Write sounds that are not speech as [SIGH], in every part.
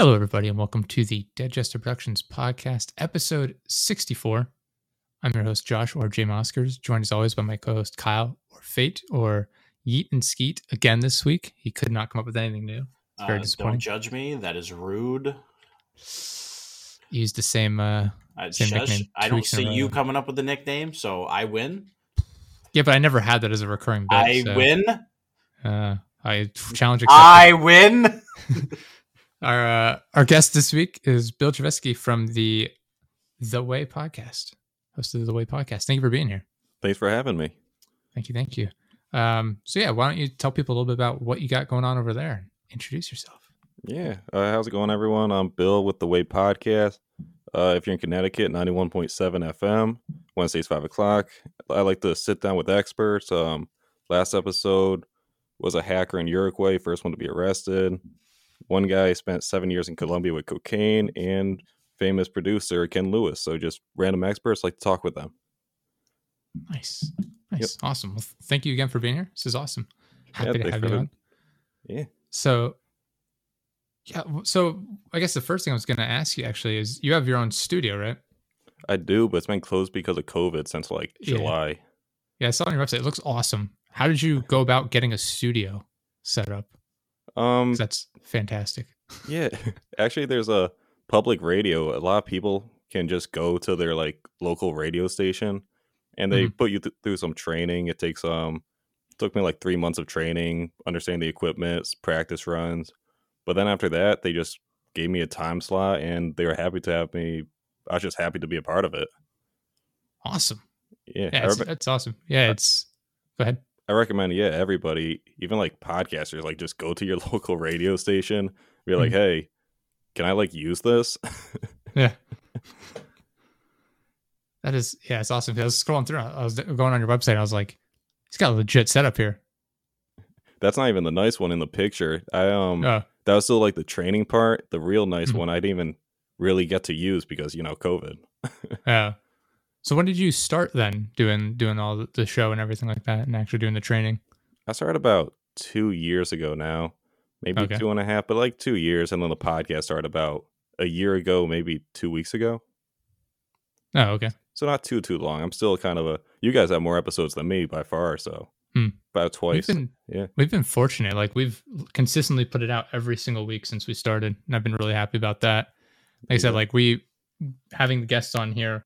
Hello, everybody, and welcome to the Digester Productions podcast, episode 64. I'm your host, Josh, or Jay Oscars, joined as always by my co host, Kyle, or Fate, or Yeet and Skeet again this week. He could not come up with anything new. It's very Uh, disappointing. don't judge me. That is rude. Used the same, uh, I, Same shush. nickname I don't see you coming up with a nickname, so I win. yeah, but I never had that as a recurring bit. I so, win. Uh, I [LAUGHS] challenge accepted. I win. [LAUGHS] Our uh, our guest this week is Bill Travisky from the The Way podcast, host of the Way podcast. Thank you for being here. Thanks for having me. Thank you, thank you. Um, so yeah, why don't you tell people a little bit about what you got going on over there? Introduce yourself. Yeah. Uh, how's it going, everyone? I'm Bill with the Way Podcast. Uh, if you're in Connecticut, 91.7 FM, Wednesdays, 5 o'clock. I like to sit down with experts. Um, last episode was a hacker in Uruguay, first one to be arrested. One guy spent seven years in Colombia with cocaine, and famous producer Ken Lewis. So just random experts like to talk with them. Nice, nice, awesome. Well, thank you again for being here. This is awesome. Happy to have you on. Yeah. So, yeah, so I guess the first thing I was going to ask you actually is you have your own studio, right? I do, but it's been closed because of COVID since like Yeah. July. Yeah, I saw on your website. It looks awesome. How did you go about getting a studio set up? Um, That's fantastic. Yeah, [LAUGHS] actually, there's a public radio. A lot of people can just go to their like local radio station, and they put you th- through some training. It takes um took me like three months of training, understanding the equipment, practice runs. But then after that, they just gave me a time slot, and they were happy to have me. I was just happy to be a part of it. Awesome. Yeah, Yeah, re- it's awesome. Yeah, it's. Go ahead. I recommend. Yeah, everybody, even like podcasters, like just go to your [LAUGHS] local radio station. Be like, hey, can I like use this? Yeah. [LAUGHS] That is, yeah, it's awesome. I was scrolling through. I was going on your website. I was like, he's got a legit setup here. That's not even the nice one in the picture. I um Oh, that was still like the training part. The real nice Mhm. one I didn't even really get to use because you know COVID. [LAUGHS] yeah. So when did you start then doing doing all the- show and everything like that, and actually doing the training? I started about two years ago now, maybe Okay. two and a half, but like two years, and then the podcast started about a year ago, maybe two weeks ago. Oh, okay. So not too too long. I'm still kind of a. You guys have more episodes than me by far, so Hmm. about twice. We've been yeah. we've been fortunate. Like we've consistently put it out every single week since we started, and I've been really happy about that. Like I said, like we having the guests on here,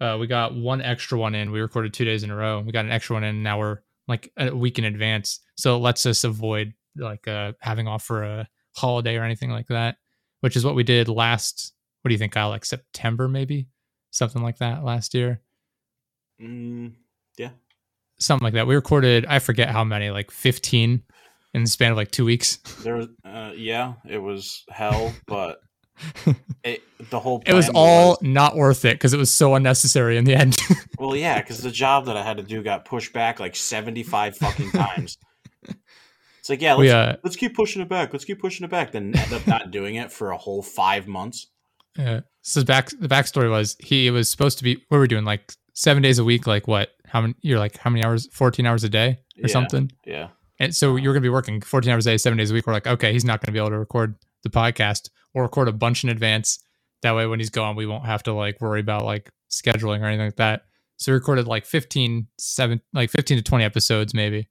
uh, we got one extra one in. We recorded two days in a row. We got an extra one in. Now we're like a week in advance, so it lets us avoid like uh, having off for a holiday or anything like that. Which is what we did last. What do you think, Kyle? Like September, maybe something like that last year. Mm, yeah. Something like that. We recorded. I forget how many, like fifteen in the span of like two weeks. There was. Uh, yeah, it was hell, [LAUGHS] but [LAUGHS] it, the whole. It was all not worth it because it was so unnecessary in the end. [LAUGHS] Well, yeah, because the job that I had to do got pushed back like seventy-five fucking times. It's like, yeah, let's, we uh, let's keep pushing it back. Let's keep pushing it back. Then end up not doing it for a whole five months. uh so his back the backstory was he was supposed to be what were we doing like seven days a week like what how many you're like how many hours 14 hours a day or Yeah. something Yeah. And so you're gonna be working 14 hours a day seven days a week. We're like okay he's not gonna be able to record the podcast or record a bunch in advance. That way when he's gone we won't have to like worry about like scheduling or anything like that. So we recorded like 15 7 like 15 to 20 episodes maybe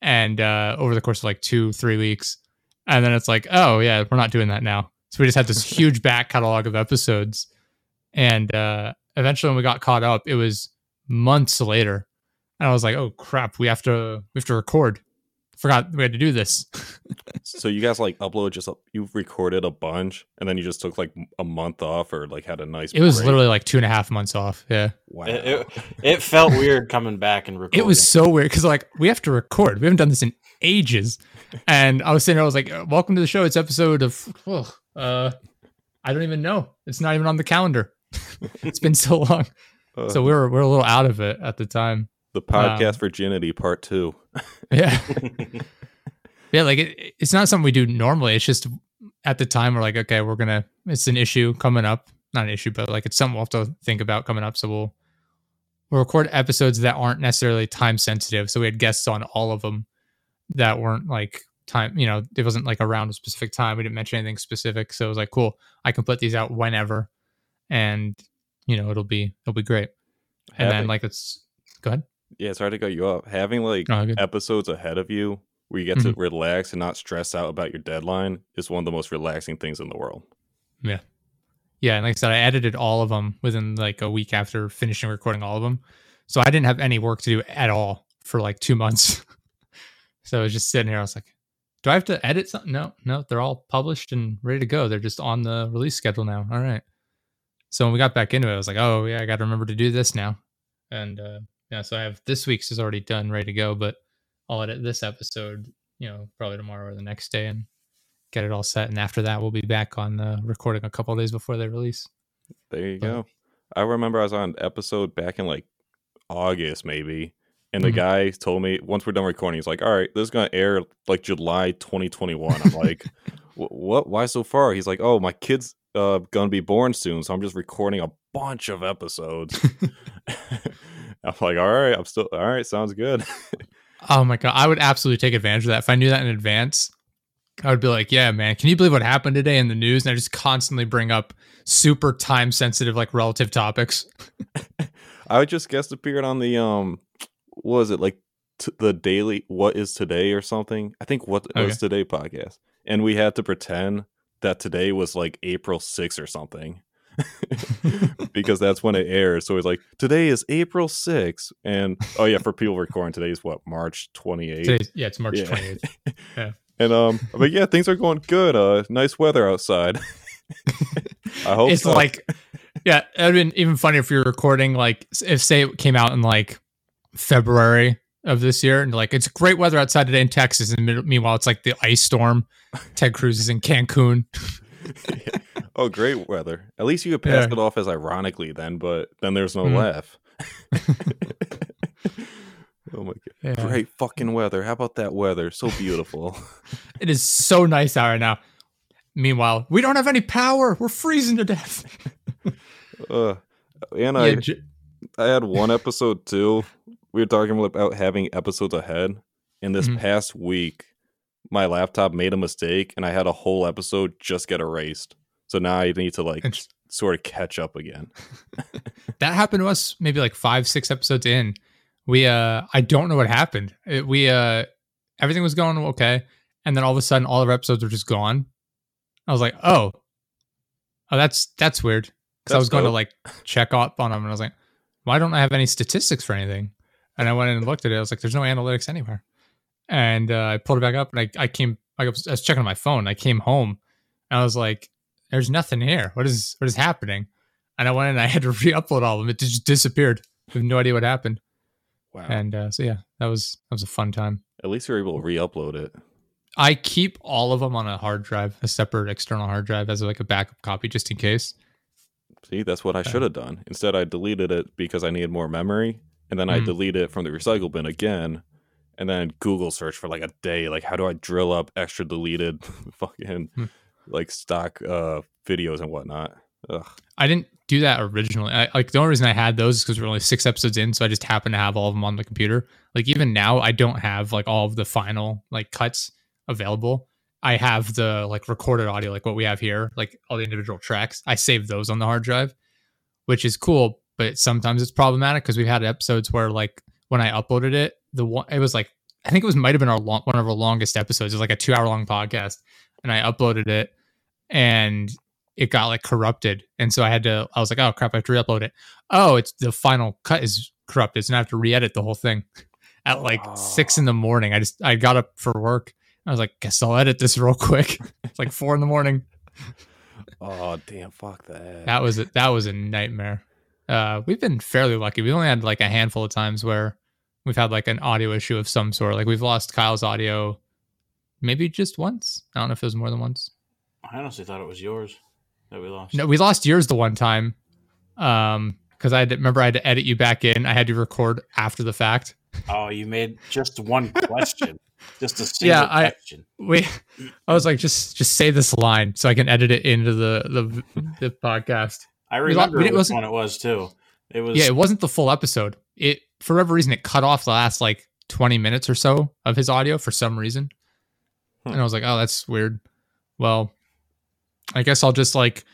and uh over the course of like two three weeks. And then it's like oh yeah we're not doing that now. So we just had this [LAUGHS] huge back catalog of episodes. And uh eventually when we got caught up it was months later. And i was like oh crap we have to we have to record forgot we had to do this. [LAUGHS] So you guys like upload just a- you recorded a bunch, and then you just took like a month off, or like had a nice. it was break? literally like two and a half months off yeah. Wow. It, it, it felt weird coming back and recording. it was so weird because like we have to record. We haven't done this in ages. And i was sitting there i was like welcome to the show. It's episode of ugh, uh i don't even know. It's not even on the calendar. [LAUGHS] It's been so long. Uh, so we were we are a little out of it at the time the podcast um, virginity part two. [LAUGHS] yeah [LAUGHS] yeah like it, it's not something we do normally it's just at the time we're like okay we're gonna it's an issue coming up not an issue but like it's something we'll have to think about coming up so we'll we'll record episodes that aren't necessarily time sensitive so we had guests on all of them that weren't like time. You know, it wasn't like around a specific time. We didn't mention anything specific, so it was like cool. I can put these out whenever, and you know, it'll be it'll be great. And then like it's go ahead. Yeah, sorry to cut you off. Having like Oh, episodes ahead of you where you get Mm-hmm. to relax and not stress out about your deadline is one of the most relaxing things in the world. Yeah. Yeah, and like I said, I edited all of them within like a week after finishing recording all of them. So I didn't have any work to do at all for like two [LAUGHS] months. so I was just sitting here. I was like, do I have to edit something? No, no, they're all published and ready to go. They're just on the release schedule now. All right. So when we got back into it, I was like, oh yeah, I got to remember to do this now. And uh, yeah, so I have this week's is already done, ready to go. But I'll edit this episode, you know, probably tomorrow or the next day, and get it all set. And after that, we'll be back on the recording a couple days before they release. There you But- go. I remember I was on an episode back in like August maybe, and the Mhm. guy told me once we're done recording, he's like, "All right, this is gonna air like July 2021." I'm like, [LAUGHS] "What? Why so far?" He's like, "Oh, my kid's uh, gonna be born soon, so I'm just recording a bunch of episodes." [LAUGHS] [LAUGHS] I'm like, "All right, I'm still all right. Sounds good." [LAUGHS] Oh my god, I would absolutely take advantage of that if I knew that in advance. I would be like, "Yeah, man, can you believe what happened today in the news?" And I just constantly bring up super time sensitive, like relative topics. [LAUGHS] I would just guest appeared on the um, what was it like t- the daily what is today or something? I think what Okay. was today podcast, and we had to pretend that today was like April 6th or something. [LAUGHS] because that's when it airs. So it's like today is April 6th, and oh yeah, for people recording today is what March 28th. Today's, yeah, it's March Yeah. twenty eighth. [LAUGHS] And um, but yeah, things are going good. Uh, nice weather outside. [LAUGHS] I hope It's so. like, yeah, it'd been even funnier if you're recording like if say it came out in like February of this year, and like it's great weather outside today in Texas, and meanwhile it's like the ice storm. Ted Cruz is in Cancun. Oh, great weather. At least you could pass Yeah. it off as ironically then, but then there's no Mhm. laugh. [LAUGHS] [LAUGHS] oh my god. Yeah. Great fucking weather. How about that weather? So beautiful. [LAUGHS] It is so nice out right now. Meanwhile, we don't have any power. We're freezing to death. uh, and Yeah, I J- I had one episode too. We were talking about having episodes ahead. And this Mhm. past week, my laptop made a mistake and I had a whole episode just get erased. So now I need to like sort of catch up again. [LAUGHS] that happened to us maybe like five, six episodes in. We uh I don't know what happened. It, we uh everything was going okay, and then all of a sudden all of our episodes were just gone. I was like, oh, oh, that's that's weird. Because I was going to like check up on them, and I was like, why don't I have any statistics for anything? And I went in and looked at it. I was like, there's no analytics anywhere. And uh, I pulled it back up, and I I came I was, I was checking on my phone. I came home, and I was like, there's nothing here. What is what is happening? And I went and I had to [LAUGHS] re-upload all of them. It just disappeared. I have no idea what happened. Wow. And uh, so yeah, that was that was a fun time. At least you're able to re-upload it. I keep all of them on a hard drive, a separate external hard drive as like a backup copy just in case. See, that's what I should have done. Instead, I deleted it because I needed more memory, and then I Mhm. deleted it from the recycle bin again, and then Google search for like a day. Like, how do I drill up extra deleted [LAUGHS] fucking Hmm. Like stock uh videos and whatnot? Ugh. I didn't do that originally. I, like the only reason I had those is because we're only six episodes in, so I just happen to have all of them on the computer. Like even now, I don't have like all of the final like cuts available. I have the like recorded audio, like what we have here, like all the individual tracks. I save those on the hard drive, which is cool. But sometimes it's problematic because we've had episodes where like when I uploaded it, the one it was like I think it was might have been our long, one of our longest episodes. It was like a two hour long podcast, and I uploaded it, and it got like corrupted, and so I had to. I was like, oh crap, I have to re-upload it. Oh, it's the final cut is corrupted, so I have to re-edit the whole thing [LAUGHS] at like six in the morning. I just I got up for work. I was like, guess I'll edit this [LAUGHS] real quick. it's like four in the morning. [LAUGHS] Oh damn! Fuck that. That was a, that was a nightmare. Uh, we've been fairly lucky. We only had like a handful of times where we've had like an audio issue of some sort. Like we've lost Kyle's audio, maybe just once. I don't know if it was more than once. I honestly thought it was yours that we lost. No, we lost yours the one time. Um, because I had to, remember I had to edit you back in. I had to record after the fact. Oh, you made just one [LAUGHS] question, just a single Yeah, I- question. We, I was like, just just say this line so I can edit it into the the the podcast. I remember we- it which one it was too. It was Yeah, it wasn't the full episode. It for whatever reason it cut off the last like twenty minutes or so of his audio for some reason. Hmm. And I was like, oh, that's weird. Well, I guess I'll just like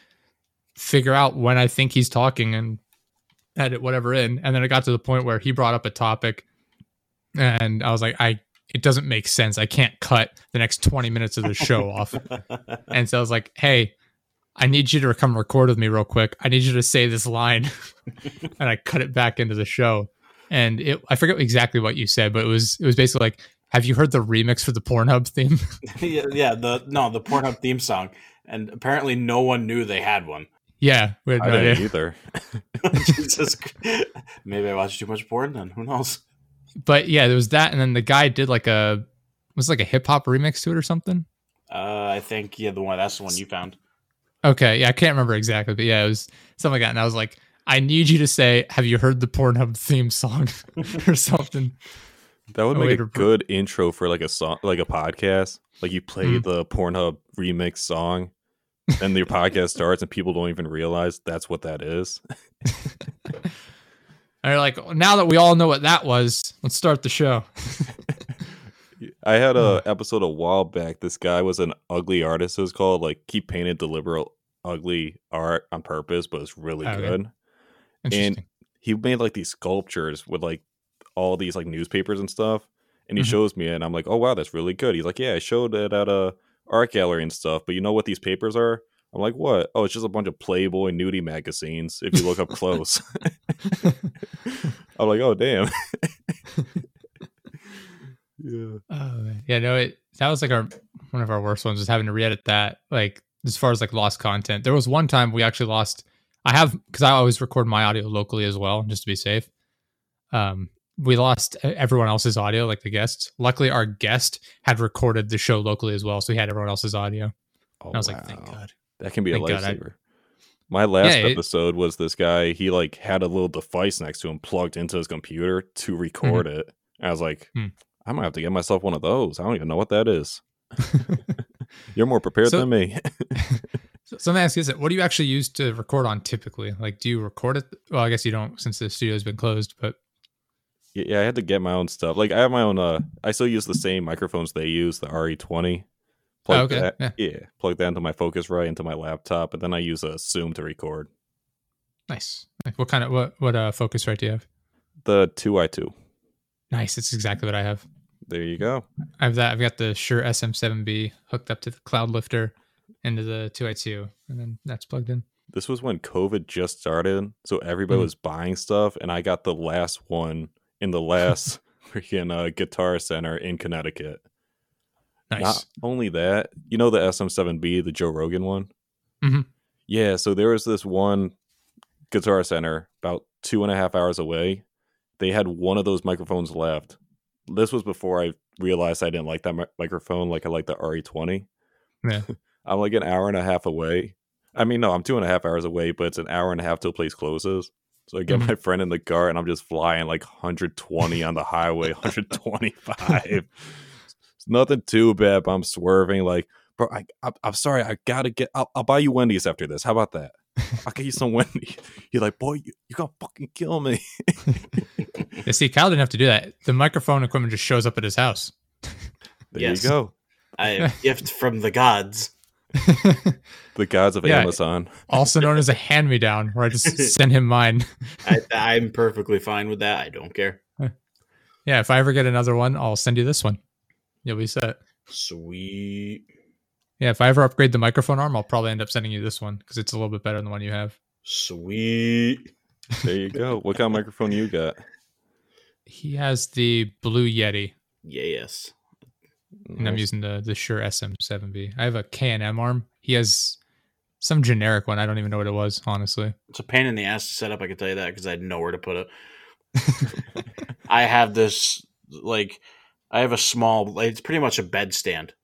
figure out when I think he's talking and edit whatever in. And then it got to the point where he brought up a topic and I was like, I it doesn't make sense. I can't cut the next 20 minutes of the show [LAUGHS] off. And so I was like, hey, I need you to come record with me real quick. I need you to say this line. [LAUGHS] and I cut it back into the show. And it I forget exactly what you said, but it was it was basically like, have you heard the remix for the Pornhub theme? [LAUGHS] yeah, yeah, the no, the Pornhub theme song. And apparently no one knew they had one. yeah, we had I didn't idea. either. [LAUGHS] [LAUGHS] Jesus. Maybe I watched too much porn then. Who knows? But yeah, there was that, and then the guy did like a was it like a hip hop remix to it or something. Uh, I think yeah, the one that's the one you found. Okay, yeah, I can't remember exactly, but yeah, it was something like that. And I was like, I need you to say, "Have you heard the Pornhub theme song?" or something. That would Oh, make a good intro for like a song, like a podcast. Like you play Mhm. the Pornhub remix song, and your podcast starts, and people don't even realize that's what that is. And [LAUGHS] they're like, now that we all know what that was, let's start the show. I had a Hmm. episode a while back. This guy was an ugly artist. It was called like he painted deliberate ugly art on purpose, but it's really Okay. good. And He made like these sculptures with like all these like newspapers and stuff. And he Mhm. shows me it, and I'm like, oh wow, that's really good. He's like, yeah, I showed it at a art gallery and stuff. But you know what these papers are? I'm like, what? Oh, it's just a bunch of Playboy nudie magazines. If you look up close, [LAUGHS] I'm like, oh damn. [LAUGHS] yeah. Oh man. yeah, no, it that was like our one of our worst ones was having to re-edit that. Like as far as like lost content, there was one time we actually lost. I have because I always record my audio locally as well, just to be safe. Um, we lost e- everyone else's audio, like the guests. Luckily, our guest had recorded the show locally as well, so he had everyone else's audio. Oh, And I was like, thank. God. That can be Thank a I- lifesaver. My last Yeah, it- episode was this guy. He like had a little device next to him plugged into his computer to record it. And I was like, Hmm. I might have to get myself one of those. I don't even know what that is. [LAUGHS] You're more prepared So- than me. [LAUGHS] So, let me ask you this: What do you actually use to record on typically? Like, do you record it? Well, I guess you don't since the studio's been closed. But yeah, I had to get my own stuff. Like I have my own. Uh, I still use the same microphones they use, the RE20. Plug Oh, okay, That, yeah. yeah, plug that into my Focusrite into my laptop, and then I use a Zoom to record. nice. What kind of what what uh Focusrite do you have? The two i two. Nice. It's exactly what I have. There you go. I have that. I've got the Shure SM7B hooked up to the Cloud Lifter into the 2i2, and then that's plugged in. this was when COVID just started, so everybody Mhm. was buying stuff, and I got the last one in the last [LAUGHS] freaking uh, Guitar Center in Connecticut. Nice. Not only that, you know the SM7B, the Joe Rogan one. Mhm. Yeah, so there was this one Guitar Center about two and a half hours away. They had one of those microphones left. This was before I realized I didn't like that mi- microphone, like I like the RE20. Yeah. [LAUGHS] I'm like an hour and a half away. I mean, no, I'm two and a half hours away, but it's an hour and a half till a place closes. So I get my mm-hmm. friend in the car and I'm just flying like 120 on the highway, [LAUGHS] 125. it's nothing too bad, but I'm swerving like, bro, I, I, I'm sorry. I gotta get, I'll, I'll buy you Wendy's after this. How about that? I'll get you some Wendy's. [LAUGHS] He's like, boy, you, you're gonna fucking kill me. [LAUGHS] Yeah, see, Kyle didn't have to do that. The microphone equipment just shows up at his house. There Yes. you go. I have gift from the gods. [LAUGHS] The gods of Yeah. Amazon. also known as a hand me down, where I just [LAUGHS] send him mine. I, I'm perfectly fine with that. I don't care. Yeah, if I ever get another one, I'll send you this one. You'll be set. Sweet. Yeah, if I ever upgrade the microphone arm, I'll probably end up sending you this one because it's a little bit better than the one you have. Sweet. There you go. what kind of microphone you got? He has the Blue Yeti, Yes. And I'm using the the Shure SM7B. I have a K&M arm. He has some generic one. I don't even know what it was, honestly. It's a pain in the ass to set up. I can tell you that because I had nowhere to put it. [LAUGHS] I have this like I have a small. It's pretty much a bed stand.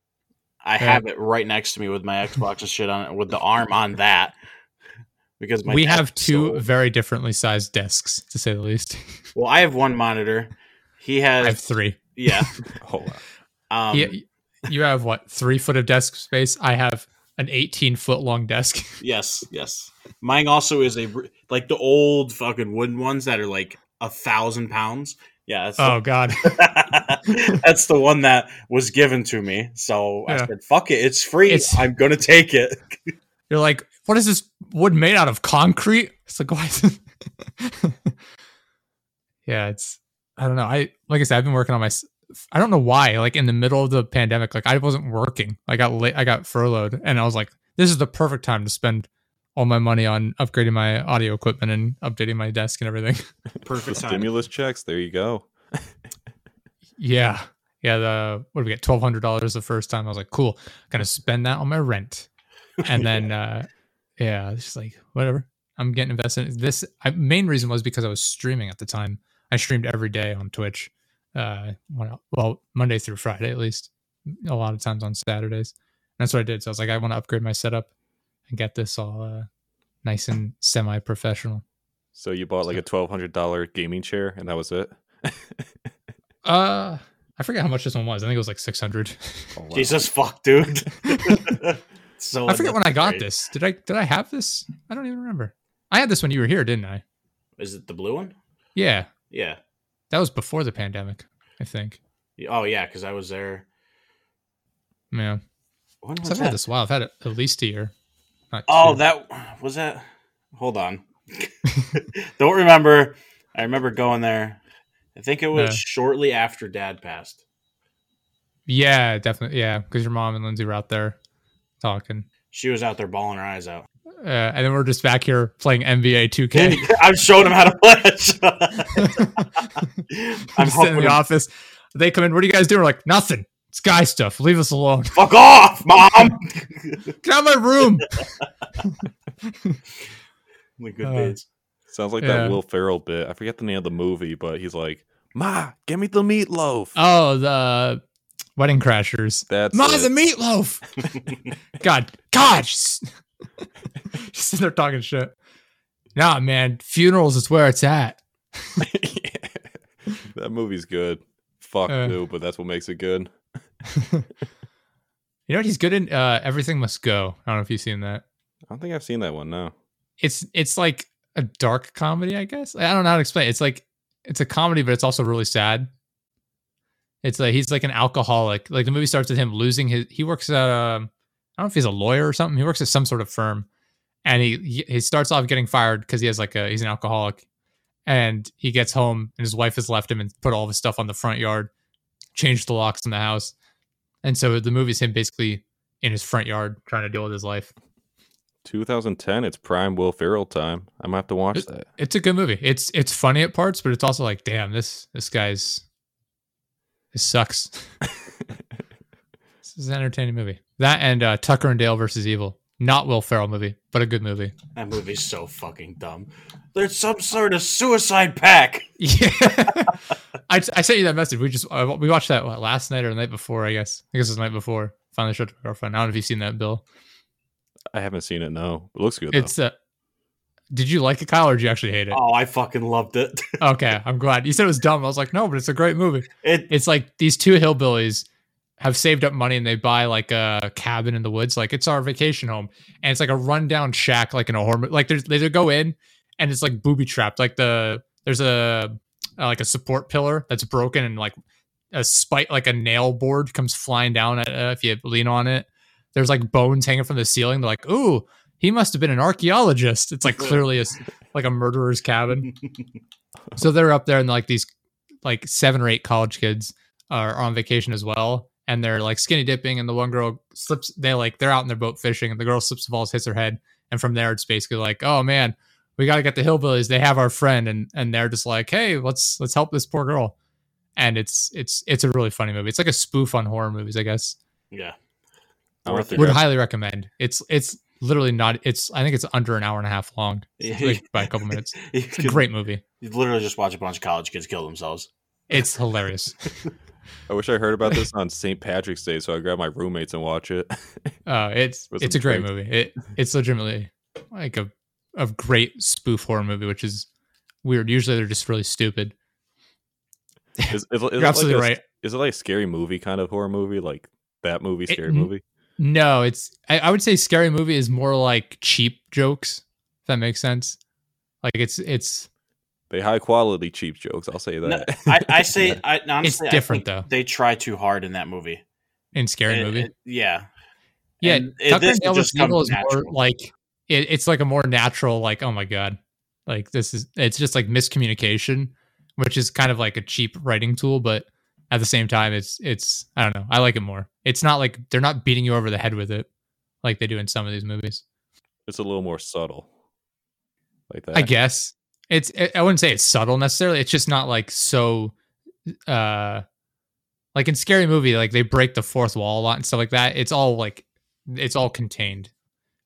I Yeah. have it right next to me with my Xbox and shit on it, with the arm on that. Because my we have two so- very differently sized desks, to say the least. well, I have one monitor. He has. I have three. yeah. [LAUGHS] Oh, wow. Um, He- you have what? Three foot of desk space. I have an 18 foot long desk. [LAUGHS] Yes, yes. Mine also is a like the old fucking wooden ones that are like a thousand pounds. Yeah, that's, Oh [LAUGHS] God. that's the one that was given to me. So I said, "Fuck it, it's free. It's- I'm gonna take it." [LAUGHS] You're like, what is this wood made out of concrete? It's like, why? Is it? yeah, it's. I don't know. I like I said, I've been working on my. S- I don't know why. Like in the middle of the pandemic, like I wasn't working. I got late. I got furloughed, and I was like, this is the perfect time to spend all my money on upgrading my audio equipment and updating my desk and everything. [LAUGHS] Perfect time. stimulus checks. There you go. yeah, yeah. The what did we get? Twelve hundred dollars the first time. I was like, cool. gonna spend that on my rent, and [LAUGHS] then uh yeah, it's just like whatever. I'm getting invested. in This I, main reason was because I was streaming at the time. I streamed every day on Twitch. Uh, well, well, Monday through Friday at least. A lot of times on Saturdays. That's what I did. So I was like, I want to upgrade my setup and get this all uh, nice and semi-professional. So you bought like a twelve hundred dollar gaming chair, and that was it. [LAUGHS] Uh, I forget how much this one was. I think it was like six hundred. Oh, wow. Jesus fuck, dude. [LAUGHS] so I forget when I got unnecessary. this. Did I did I have this? I don't even remember. I had this when you were here, didn't I? Is it the blue one? Yeah, Yeah. That was before the pandemic. I think. Oh yeah, because I was there. Yeah, When was so I've that? had this a while. I've had it at least a year. Oh, two. that was that. Hold on. [LAUGHS] Don't remember. I remember going there. I think it was shortly after Dad passed. yeah, definitely. Yeah, because your mom and Lindsay were out there talking, She was out there bawling her eyes out. Uh, and then we're just back here playing NBA 2K. [LAUGHS] I'm showing them how to play. [LAUGHS] [LAUGHS] I'm I'm sitting in hoping the office. They come in. What are you guys doing? We're like nothing. It's guy stuff. Leave us alone. Fuck off, mom. Get out of my room. My good Uh, days. Sounds like Yeah. that Will Ferrell bit. I forget the name of the movie, but he's like, "Ma, give me the meatloaf." oh, the Wedding Crashers. That's Ma, it. the meatloaf. God, God, [LAUGHS] she's, she's sitting there talking shit. Nah, man, funerals is where it's at. [LAUGHS] that movie's good. Fuck Uh. too, but that's what makes it good. [LAUGHS] You know what he's good in? Uh, Everything Must Go. I don't know if you've seen that. I don't think I've seen that one. No. It's it's like a dark comedy, I guess. I don't know how to explain. It. It's like it's a comedy, but it's also really sad. It's like he's like an alcoholic. Like the movie starts with him losing his. He works at um, I don't know if he's a lawyer or something. He works at some sort of firm, and he he, starts off getting fired because he has like a he's an alcoholic, and he gets home and his wife has left him and put all of his stuff on the front yard, changed the locks in the house, and so the movie's him basically in his front yard trying to deal with his life. 2010. It's prime Will Ferrell time. I'm gonna have to watch It- that. It's a good movie. It's it's funny at parts, but it's also like, damn, this this guy's this sucks. [LAUGHS] this is an entertaining movie. That and uh, Tucker and Dale versus Evil. Not Will Ferrell movie, but a good movie. That movie's so fucking dumb. There's some sort of suicide pack. [LAUGHS] Yeah, I, I sent you that message. We just uh, we watched that what, last night or the night before. I guess. I guess it was the night before. Finally showed it to my girlfriend. I don't know if you've seen that, Bill. I haven't seen it. No, it looks good. Though. It's uh, did you like it, Kyle, or did you actually hate it? Oh, I fucking loved it. Okay, I'm glad. You said it was dumb. I was like, no, but it's a great movie. It it's like these two hillbillies have saved up money and they buy like a cabin in the woods like it's our vacation home. And it's like a rundown shack like in a horror like there's they go in and it's like booby trapped like the there's a uh, like a support pillar that's broken and like a spike like a nail board comes flying down at, uh, if you lean on it. There's like bones hanging from the ceiling. They're like ooh he must have been an archaeologist. It's like clearly a like a murderer's cabin. So they're up there and like these like seven or eight college kids are on vacation as well and they're like skinny dipping and the one girl slips they like they're out in their boat fishing and the girl slips and falls hits her head and from there it's basically like oh man we got to get the hillbillies. They have our friend and and they're just like hey let's let's help this poor girl. And it's it's it's a really funny movie. It's like a spoof on horror movies i guess. Yeah. I don't Worth think would I've- highly recommend. It's it's literally not it's i think it's under an hour and a half long It's like by a couple minutes. [LAUGHS] It's a could- great movie. You literally just watch a bunch of college kids kill themselves. it's hilarious [LAUGHS] I wish I heard about this [LAUGHS] on St. Patrick's Day, so I grab my roommates and watch it. Uh, [LAUGHS] it's With it's a great movie. It it's legitimately like a a great spoof horror movie, which is weird. Usually they're just really stupid. Is, is, is [LAUGHS] it You're like absolutely a- right. Is it like a scary movie kind of horror movie, like that movie, scary n- movie? No, it's I, I would say scary movie is more like cheap jokes. If that makes sense. Like it's it's they high quality cheap jokes. I'll say No, that. I, I [LAUGHS] say I, honestly, I different, think though. They try too hard in that movie. in scary It- movie. it- yeah, yeah, and Tucker and Dale just vs. Evil is more like it, it's like a more natural like oh my god, like this is it's just like miscommunication, which is kind of like a cheap writing tool, but at the same time it's it's I don't know I like it more. It's not like they're not beating you over the head with it like they do in some of these movies. it's a little more subtle, like that. I guess it's I wouldn't say it's subtle necessarily. It's just not like so uh like in scary movie like they break the fourth wall a lot and stuff like that. It's all like it's all contained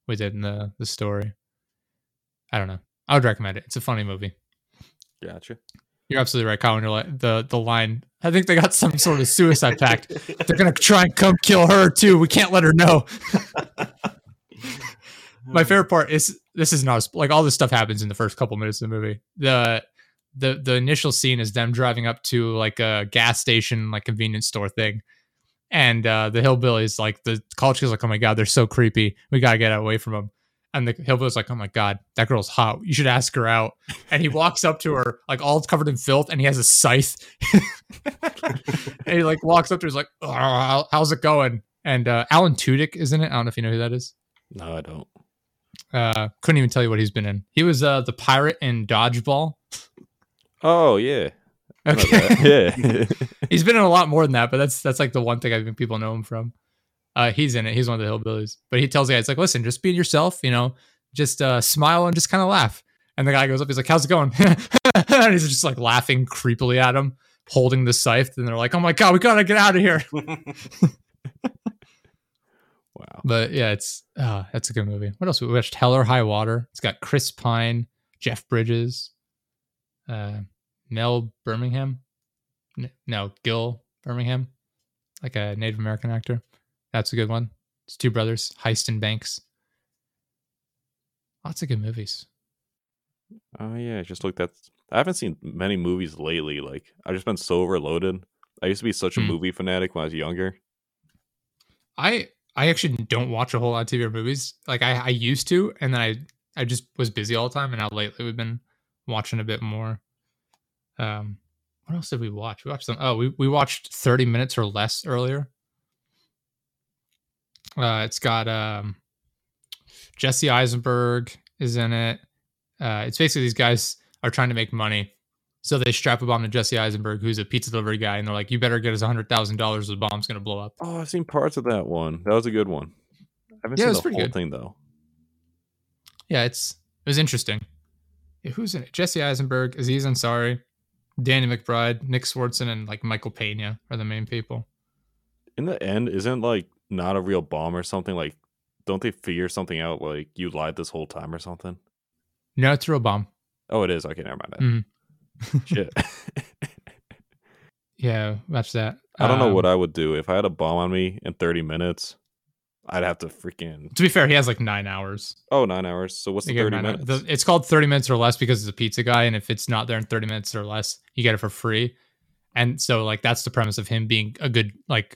within the the story. I don't know. I would recommend it. It's a funny movie. Gotcha. You're absolutely right, Colin. You're like, the the line. I think they got some sort of suicide pact. They're gonna try and come kill her too. We can't let her know. [LAUGHS] my favorite part is this is not like all this stuff happens in the first couple minutes of the movie. The the the initial scene is them driving up to like a gas station, like convenience store thing, and uh, the hillbillies like the college kids like, oh my god, they're so creepy. We gotta get away from them. And the hillbilly's like, oh my god, that girl's hot. You should ask her out. And he walks up to her, like all covered in filth, and he has a scythe. [LAUGHS] and he like walks up to her, he's like, oh, how's it going? And uh, Alan Tudyk isn't it. I don't know if you know who that is. No, I don't. Uh, couldn't even tell you what he's been in. He was uh the pirate in Dodgeball. Oh yeah. Okay, yeah. [LAUGHS] [LAUGHS] he's been in a lot more than that, but that's that's like the one thing I think people know him from. Uh, he's in it. He's one of the hillbillies, but he tells the guy, "It's like, listen, just be yourself. You know, just uh, smile and just kind of laugh." And the guy goes up, he's like, "How's it going?" [LAUGHS] and he's just like laughing creepily at him, holding the scythe. And they're like, "Oh my god, we gotta get out of here!" Wow. But yeah, it's uh, that's a good movie. What else? We watched Hell or High Water. It's got Chris Pine, Jeff Bridges, uh, Mel Birmingham. No, Gil Birmingham, like a Native American actor. That's a good one. It's two brothers, Heist and Banks. Lots of good movies. Oh yeah. I Just looked at. I haven't seen many movies lately. Like I've just been so overloaded. I used to be such a Hmm. movie fanatic when I was younger. I I actually don't watch a whole lot of TV or movies. Like I, I used to, and then I I just was busy all the time. And now lately we've been watching a bit more. Um, what else did we watch? We watched some. Oh, we we watched thirty minutes or less earlier. Uh, it's got um, Jesse Eisenberg is in it. Uh, it's basically these guys are trying to make money, so they strap a bomb to Jesse Eisenberg, who's a pizza delivery guy, and they're like, "You better get us hundred thousand dollars, the bomb's gonna blow up." Oh, I've seen parts of that one. That was a good one. I haven't Yeah, seen the pretty whole good. thing though. Yeah, it's it was interesting. Yeah, who's in it? Jesse Eisenberg, Aziz Ansari, Danny McBride, Nick Swardson, and like Michael Pena are the main people. In the end, isn't like not a real bomb or something like? Don't they figure something out? Like you lied this whole time or something? No, it's a real bomb. Oh, it is. Okay, never mind. That. Mhm. Shit. [LAUGHS] Yeah, watch that. I don't know Um, what I would do if I had a bomb on me in 30 minutes. I'd have to freaking To be fair, he has like nine hours. oh nine hours. So what's the get 30 minutes? The- it's called thirty minutes or less because it's a pizza guy, and if it's not there in thirty minutes or less, you get it for free. And so, like, that's the premise of him being a good like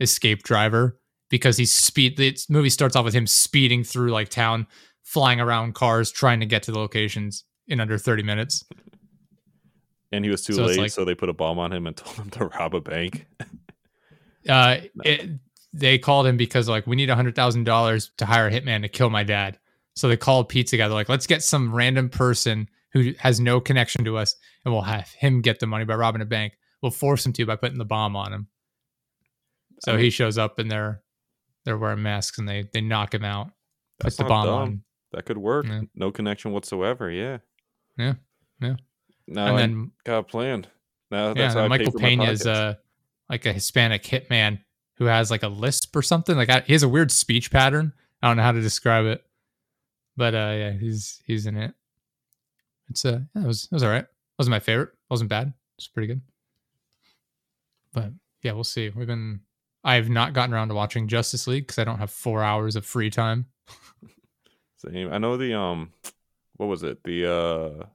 escape driver because he's speed. The movie starts off with him speeding through like town, flying around cars, trying to get to the locations in under thirty minutes. And he was too so late, like- so they put a bomb on him and [LAUGHS] told him to rob a bank. Uh, [LAUGHS] it, they called him because like we need a hundred thousand dollars to hire a hitman to kill my dad. So they called Pizza Guy. They're like, let's get some random person who has no connection to us, and we'll have him get the money by robbing a bank. We'll force him to by putting the bomb on him. So I he shows up and they're they're wearing masks and they they knock him out. That's Puts the bomb dumb. on. That could work. Yeah. No connection whatsoever. Yeah. Yeah, yeah. Now and I then got a plan. Now yeah, that's and how Michael Pena is uh like a Hispanic hitman who has like a lisp or something. Like I, he has a weird speech pattern. I don't know how to describe it, but uh, yeah, he's he's in it. It's uh, yeah, it was it was all right. It wasn't my favorite. It wasn't bad. It's pretty good. But yeah, we'll see. We've been. I've not gotten around to watching Justice League because I don't have four hours of free time. [LAUGHS] Same. I know the um, what was it? The uh,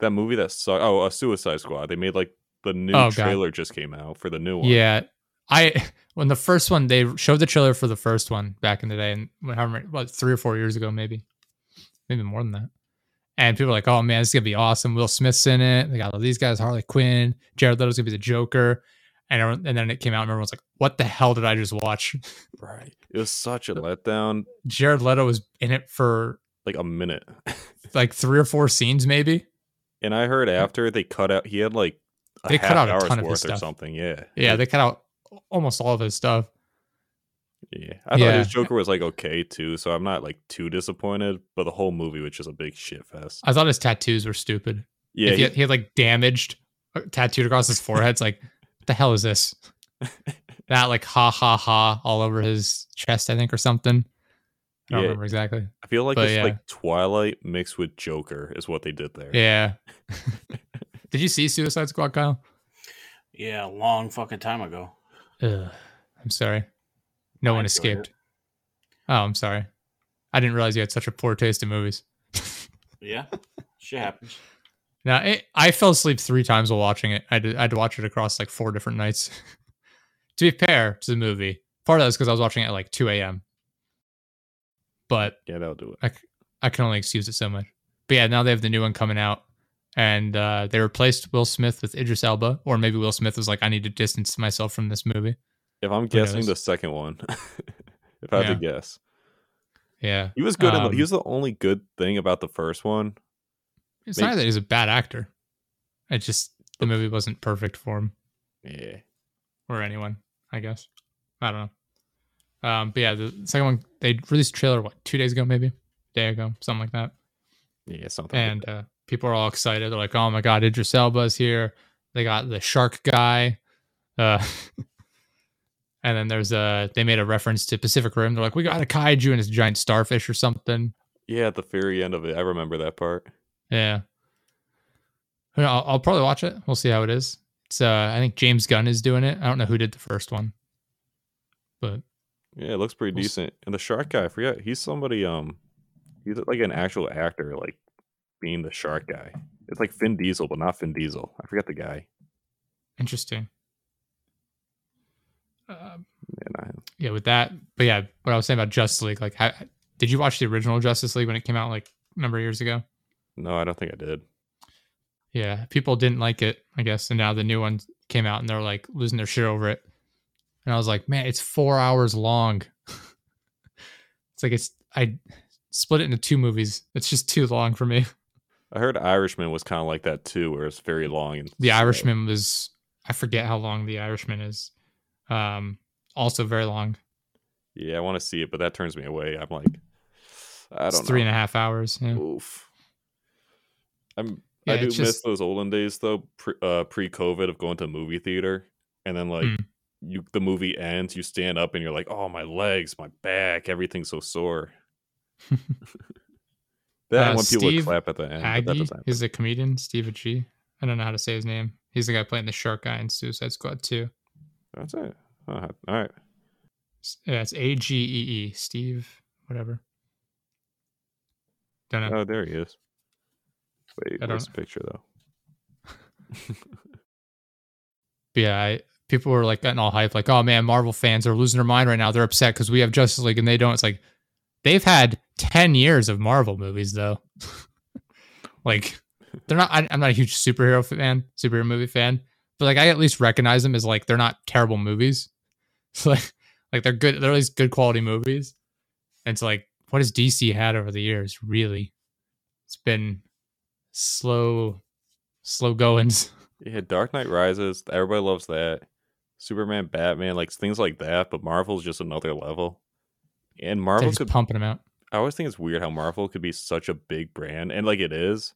that movie that sucked. Oh, a Suicide Squad. They made like the new Oh, God. trailer just came out for the new one. Yeah, I [LAUGHS] when the first one they showed the trailer for the first one back in the day, and however many- what three or four years ago, maybe, maybe more than that. And people are like, "Oh man, this is gonna be awesome." Will Smith's in it. They got all these guys: Harley Quinn, Jared Leto's gonna be the Joker, and everyone, and then it came out, and everyone's like, "What the hell did I just watch?" [LAUGHS] Right. It was such a letdown. Jared Leto was in it for Like a minute. [LAUGHS] like three or four scenes, maybe. And I heard after they cut out, he had like a They half cut out a hour's ton of his worth or something. Yeah. Yeah, they cut out almost all of his stuff. yeah. I thought Yeah. his Joker was like okay too, so I'm not like too disappointed. But the whole movie was just a big shit fest. I thought his tattoos were stupid. Yeah. He, he- had, he had like damaged uh, tattooed across his forehead. It's like, what the hell is this? [LAUGHS] that like ha ha ha all over his chest, I think, or something. I don't Yeah. remember exactly. I feel like but it's yeah. like Twilight mixed with Joker is what they did there. Yeah. [LAUGHS] [LAUGHS] Did you see Suicide Squad, Kyle? Yeah, a long fucking time ago. Ugh, I'm sorry. No I one enjoyed it. escaped. Oh, I'm sorry. I didn't realize you had such a poor taste in movies. [LAUGHS] Yeah, shit happens. Now, it, I fell asleep three times while watching it. I had, to, I had watch it across like four different nights. to be fair to the movie, part of that is because I was watching it at like 2 a.m. But Yeah, that'll do it. I can only excuse it so much. But yeah, now they have the new one coming out, and uh, they replaced Will Smith with Idris Elba, or maybe Will Smith was like, I need to distance myself from this movie. If I'm Who guessing knows? the second one, [LAUGHS] if I had to guess, Yeah, he was good. in Um, the, he was the only good thing about the first one. it's Maybe- not that he's a bad actor. It just the movie wasn't perfect for him Yeah. or anyone. I guess I don't know. Um, but yeah, the second one they released a trailer what two days ago, maybe day ago, something like that. Yeah, something. like and uh, people are all excited. They're like, "Oh my god, Idris Elba's here!" They got the shark guy, uh, [LAUGHS] and then there's a they made a reference to Pacific Rim. They're like, "We got a kaiju and it's a giant starfish or something." Yeah, at the very end of it, I remember that part. Yeah, Yeah, I'll, I'll probably watch it. We'll see how it is. It's uh, I think James Gunn is doing it. I don't know who did the first one, but Yeah, it looks pretty decent. And the shark guy, I forget, he's somebody. Um, he's like an actual actor, like being the shark guy. It's like Vin Diesel, but not Vin Diesel. I forget the guy. interesting. Um, Yeah, yeah, with that, but yeah, what I was saying about Justice League, like, how, did you watch the original Justice League when it came out like a number of years ago? No, I don't think I did. Yeah, people didn't like it, I guess, and now the new one came out and they're like losing their shit over it. And I was like, man, it's four hours long. [LAUGHS] it's like it's I split it into two movies. It's just too long for me. [LAUGHS] I heard Irishman was kind of like that too, where it's very long and The. Irishman was I forget how long the Irishman is. Um, also very long. Yeah, I want to see it, but that turns me away. I'm like, I It's don't three know. and a half hours. Yeah. Oof. I'm. Yeah, I do it's miss just- those olden days though, pre, uh, pre-COVID of going to a movie theater, and then like Mm. You, the movie ends, you stand up and you're like, oh my legs, my back, everything's so sore. [LAUGHS] Then Uh, when people would Steve clap at the end, that Aggie is a comedian. Steve Agee. I don't know how to say his name. He's the guy playing the shark guy in Suicide Squad 2. That's it. Uh, all right. Yeah, it's A G E E. Steve, whatever. Don't know. Oh, there he is. Wait, I where's the picture though? [LAUGHS] Yeah, I, people were like getting all hyped, like, "Oh man, Marvel fans are losing their mind right now. They're upset because we have Justice League and they don't." It's like they've had ten years of Marvel movies though. [LAUGHS] like they're not. I, I'm not a huge superhero fan, superhero movie fan, but like I at least recognize them as like they're not terrible movies. [LAUGHS] So like, like they're good. They're at least good quality movies. And it's like, what has DC had over the years? Really, it's been slow, slow goings. Yeah, Dark Knight Rises. Everybody loves that. Superman, Batman, like things like that. But Marvel's just another level. And Marvel could. pumping them out. I always think it's weird how Marvel could be such a big brand, and like it is.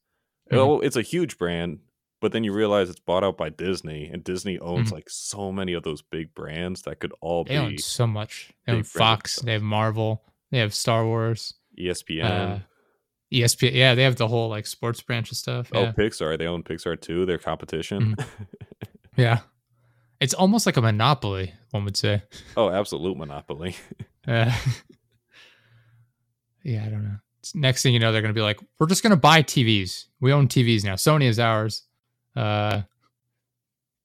Mhm. Well, it's a huge brand, but then you realize it's bought out by Disney, and Disney owns Mhm. like so many of those big brands that could all They own be so much. They own Fox. They have Marvel. They have Star Wars. ESPN. Uh, ESPN. Yeah, they have the whole like sports branch of stuff. oh, Yeah. Pixar. They own Pixar too. Their competition. [LAUGHS] yeah. It's almost like a monopoly, one would say. oh, absolute monopoly. [LAUGHS] Uh, [LAUGHS] yeah, I don't know. Next thing you know, they're going to be like, we're just going to buy TVs. We own TVs now. Sony is ours. Uh,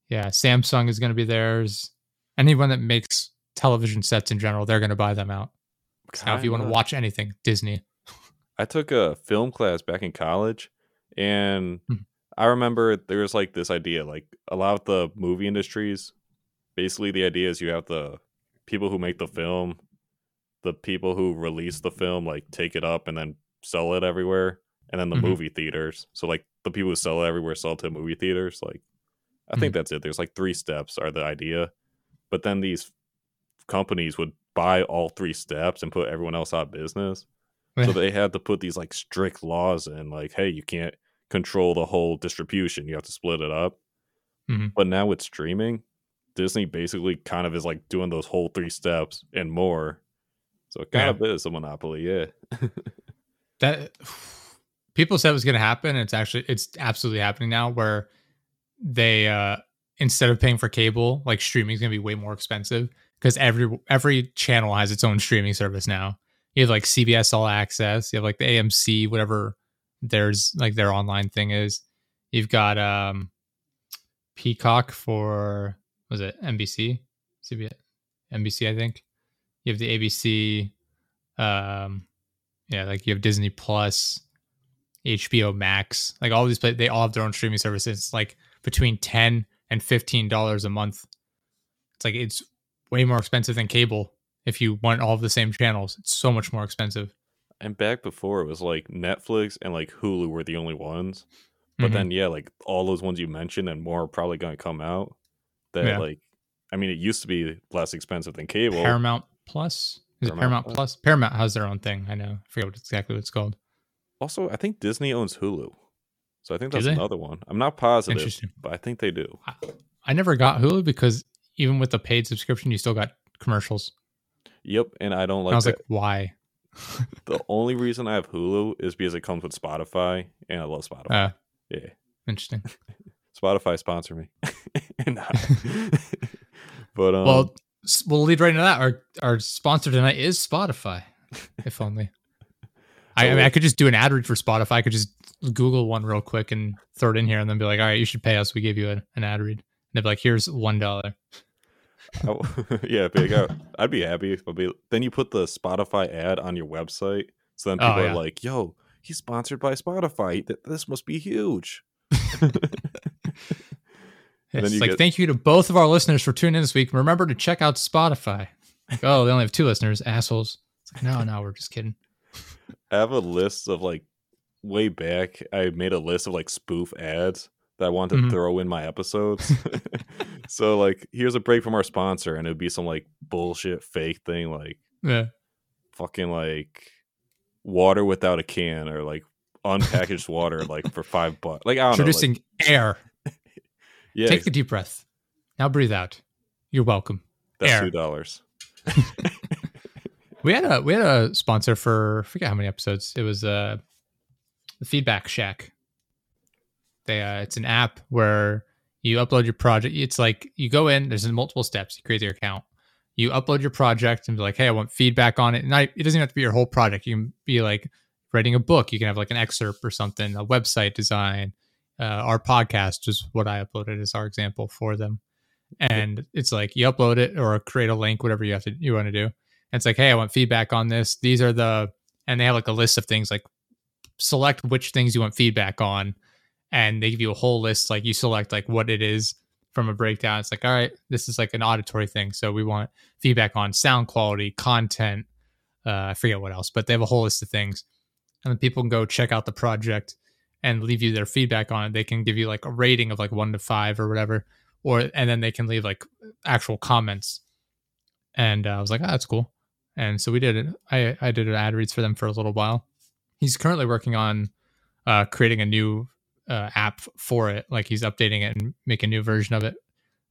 yeah, Samsung is going to be theirs. Anyone that makes television sets in general, they're going to buy them out. Now, if you want to watch anything, Disney. I took a film class back in college, and Hmm. I remember there was like this idea, like a lot of the movie industries. Basically, the idea is you have the people who make the film, the people who release the film, like take it up and then sell it everywhere, and then the Mhm. movie theaters. So like the people who sell it everywhere sell it to movie theaters. Like I think that's it. There's like three steps are the idea, but then these companies would buy all three steps and put everyone else out of business. So [LAUGHS] they had to put these like strict laws in, like, hey, you can't control the whole distribution. You have to split it up. Mhm. But now with streaming, Disney basically kind of is like doing those whole three steps and more. So it kind Yeah. of is a monopoly, yeah. [LAUGHS] that people said it was going to happen. It's actually it's absolutely happening now. Where they uh instead of paying for cable, like streaming is going to be way more expensive because every every channel has its own streaming service now. You have like CBS All Access. You have like the AMC, whatever there's like their online thing is. You've got um Peacock for was it NBC, CBS, NBC, I think. You have the ABC. Um, yeah, like you have Disney Plus, HBO Max, like all these. pla- They all have their own streaming services. Like between ten and fifteen dollars a month. It's like it's way more expensive than cable. If you want all of the same channels, it's so much more expensive. And back before it was like Netflix and like Hulu were the only ones. But Mhm. then yeah, like all those ones you mentioned and more are probably gonna come out. That Yeah. like I mean it used to be less expensive than cable. Paramount Plus is it Paramount Paramount Plus? Plus? Paramount has their own thing. I know. I forget what exactly what it's called. Also, I think Disney owns Hulu. So I think that's another one. I'm not positive, but I think they do. I never got Hulu because even with the paid subscription, you still got commercials. Yep, and I don't And like I was that. like, why? [LAUGHS] the only reason I have Hulu is because it comes with Spotify, and I love Spotify. Uh, yeah, interesting. [LAUGHS] Spotify sponsor me. [LAUGHS] Nah. but um, well, we'll lead right into that. Our our sponsor tonight is Spotify. If only. I, I mean, I could just do an ad read for Spotify. I could just Google one real quick and throw it in here, and then be like, "All right, you should pay us. We gave you a, an ad read." And they'd be like, "Here's one dollar." I- [LAUGHS] [LAUGHS] yeah, big. I, I'd be happy. If I'd be, then you put the Spotify ad on your website, so then Oh, people yeah. are like, "Yo, he's sponsored by Spotify. Th- This must be huge." [LAUGHS] It's like, get- thank you to both of our listeners for tuning in this week. Remember to check out Spotify. Like, oh, they only have two listeners, assholes. Like, no, no, we're just kidding. I have a list of like way back. I made a list of like spoof ads that I wanted to Mhm. throw in my episodes. So like, here's a break from our sponsor, and it would be some like bullshit fake thing, like Yeah. fucking like water without a can or like unpackaged [LAUGHS] water, like for five bucks. Like I don't know. Introducing Like, air. [LAUGHS] yeah, Take a deep breath. Now breathe out. You're welcome. that's air. two dollars. [LAUGHS] We had a we had a sponsor for I forget how many episodes. It was uh the Feedback Shack. They uh it's an app where you upload your project. It's like you go in, there's multiple steps. You create your account. You upload your project and be like, hey, I want feedback on it. And I, it doesn't even have to be your whole project. You can be like writing a book. You can have like an excerpt or something, a website design. Uh, our podcast is what I uploaded as our example for them. And it's like you upload it or create a link, whatever you have to you want to do. And it's like, hey, I want feedback on this. These are the and they have like a list of things like select which things you want feedback on. And they give you a whole list, like you select like what it is from a breakdown. It's like, all right, this is like an auditory thing. So we want feedback on sound quality, content, uh, I forget what else, but they have a whole list of things. And then people can go check out the project and leave you their feedback on it. They can give you like a rating of like one to five or whatever. Or and then they can leave like actual comments. And uh, I was like, oh, that's cool. And so we did it. I, I did an ad reads for them for a little while. He's currently working on uh, creating a new uh, app for it. Like he's updating it and make a new version of it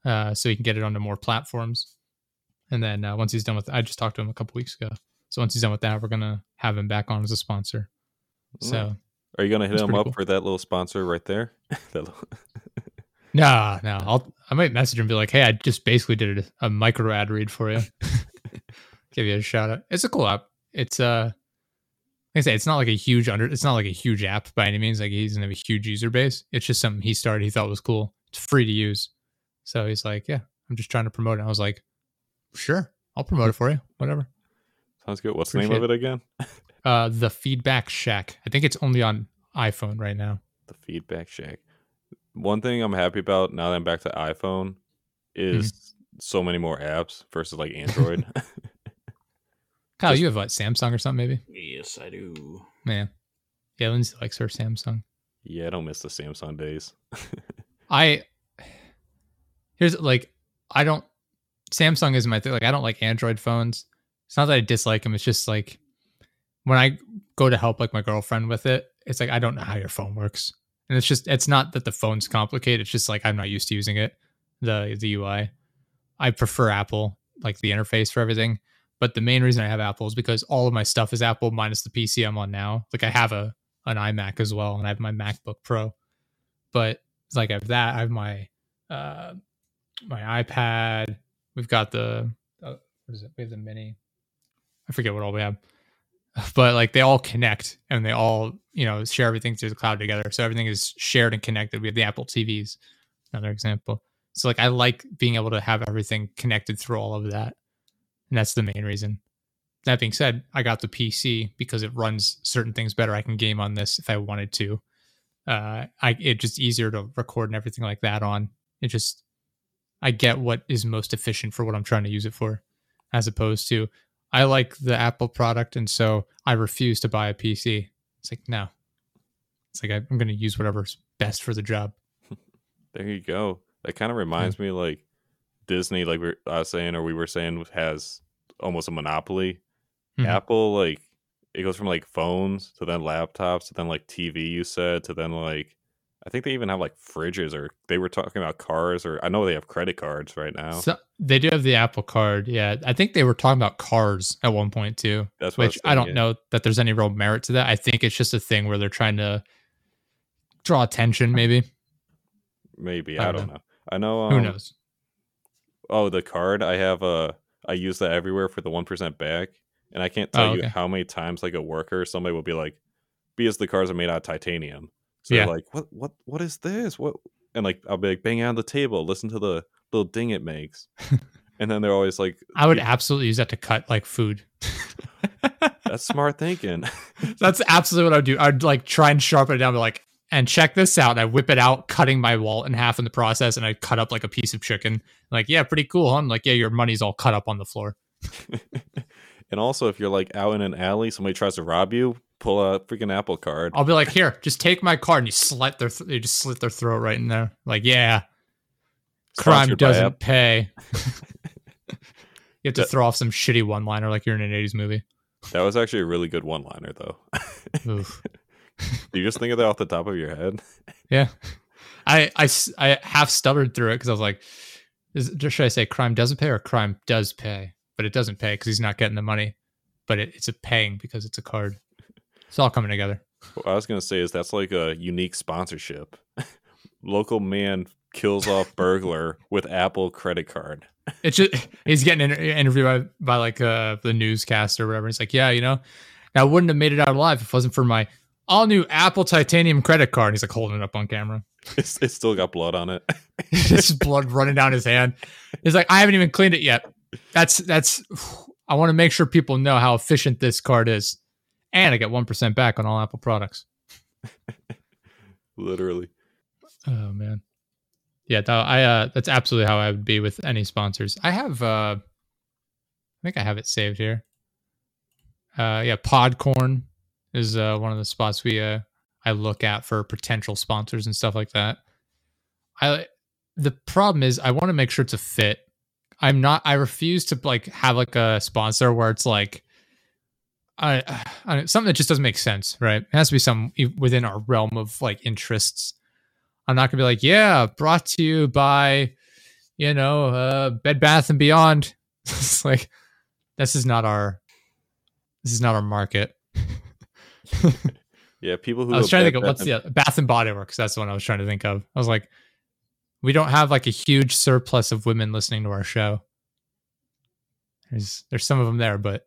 uh, so he can get it onto more platforms. And then uh, once he's done with, I just talked to him a couple weeks ago. So once he's done with that, we're gonna have him back on as a sponsor. So Are you gonna hit him up cool. for that little sponsor right there? [LAUGHS] Little- [LAUGHS] no, no, I'll I might message him and be like, hey, I just basically did a, a micro ad read for you. [LAUGHS] Give you a shout out. It's a cool app. It's uh like I say, it's not like a huge under it's not like a huge app by any means. Like he doesn't have a huge user base. It's just something he started, he thought was cool. It's free to use. So he's like, Yeah, I'm just trying to promote it. I was like, Sure, I'll promote it for you. Whatever. Sounds good. What's the name of it again? [LAUGHS] Uh, the Feedback Shack. I think it's only on iPhone right now. The Feedback Shack. One thing I'm happy about now that I'm back to iPhone is so many more apps versus like Android. [LAUGHS] Kyle, Just- you have what Samsung or something maybe? Yes, I do. Man, yeah, Lindsay likes her Samsung. yeah, I don't miss the Samsung days. [LAUGHS] I here's like I don't Samsung is my thing. Like I don't like Android phones. It's not that I dislike them. It's just like when I go to help like my girlfriend with it, it's like I don't know how your phone works, and it's just it's not that the phone's complicated. It's just like I'm not used to using it. The the UI. I prefer Apple, like the interface for everything. But the main reason I have Apple is because all of my stuff is Apple minus the PC I'm on now. Like I have a an iMac as well, and I have my MacBook Pro. But like I have that. I have my uh my iPad. We've got the uh, what is it? We have the mini. I forget what all we have, [LAUGHS] but like they all connect and they all you know share everything through the cloud together. So everything is shared and connected. We have the Apple TVs, another example. So like I like being able to have everything connected through all of that, and that's the main reason. That being said, I got the PC because it runs certain things better. I can game on this if I wanted to. Uh, I it just easier to record and everything like that on. It just I get what is most efficient for what I'm trying to use it for, as opposed to I like the Apple product and so I refuse to buy a PC. It's like no, it's like I, I'm going to use whatever's best for the job. [LAUGHS] There you go. That kind of reminds me like Disney, like we I was saying, or we were saying, has almost a monopoly. Mhm. Apple, like it goes from like phones to then laptops to then like TV. You said to then like I think they even have like fridges, or they were talking about cars, or I know they have credit cards right now. So they do have the Apple Card. Yeah, I think they were talking about cars at one point too. That's which I don't thinking. know that there's any real merit to that. I think it's just a thing where they're trying to draw attention. Maybe Maybe I I don't don't know. I know. Um, who knows? Oh, the card I have. Uh, I use that everywhere for the one percent back, and I can't tell Oh, you how many times like a worker somebody will be like, "Because the cars are made out of titanium." So Yeah. they're like, "What? What? What is this? What?" And like I'll be like, "Bang on the table. Listen to the little ding it makes." [LAUGHS] and then they're always like, I would absolutely use that to cut like food. "That's smart thinking." [LAUGHS] That's absolutely what I'd do. I'd like try and sharpen it down, be like, and check this out. And I whip it out, cutting my wallet in half in the process, and I cut up like a piece of chicken. like, yeah, pretty cool, huh? I'm like, yeah, your money's all cut up on the floor. [LAUGHS] [LAUGHS] and also, if you're like out in an alley, somebody tries to rob you, pull a freaking Apple card. I'll be like, here, just take my card, and you slit their, th- you just slit their throat right in there. Like, yeah, crime Sponsored by doesn't pay. [LAUGHS] you have to That- throw off some shitty one liner like you're in an 80s movie. That was actually a really good one liner, though. You just think of that off the top of your head? Yeah. I, I, I half stuttered through it because I was like, is, should I say crime doesn't pay or crime does pay? But it doesn't pay because he's not getting the money. But it, it's a paying because it's a card. It's all coming together. What I was gonna say is that's like a unique sponsorship. [LAUGHS] Local man kills off burglar [LAUGHS] with Apple credit card. It's just he's getting inter- interviewed by, by like uh, the newscaster or whatever. He's like, yeah, you know, I wouldn't have made it out alive if it wasn't for my all new Apple titanium credit card. And he's like holding it up on camera. [LAUGHS] It's, it's still got blood on it. [LAUGHS] just blood running down his hand. He's like, I haven't even cleaned it yet. That's that's. [SIGHS] I want to make sure people know how efficient this card is, and I get one percent back on all Apple products. [LAUGHS] Literally. Oh man, yeah. I uh, that's absolutely how I would be with any sponsors. I have. uh I think I have it saved here. Uh, yeah, Podcorn is uh, one of the spots we uh I look at for potential sponsors and stuff like that. I the problem is I want to make sure it's a fit. I'm not. I refuse to like have like a sponsor where it's like, I, I something that just doesn't make sense, right? It has to be some within our realm of like interests. I'm not gonna be like, yeah, brought to you by, you know, uh, Bed Bath and Beyond. [LAUGHS] it's like, this is not our, this is not our market. [LAUGHS] Yeah, people who I was trying to think of what's the Bath and Body Works. That's the one I was trying to think of. I was like, we don't have like a huge surplus of women listening to our show. There's there's some of them there, but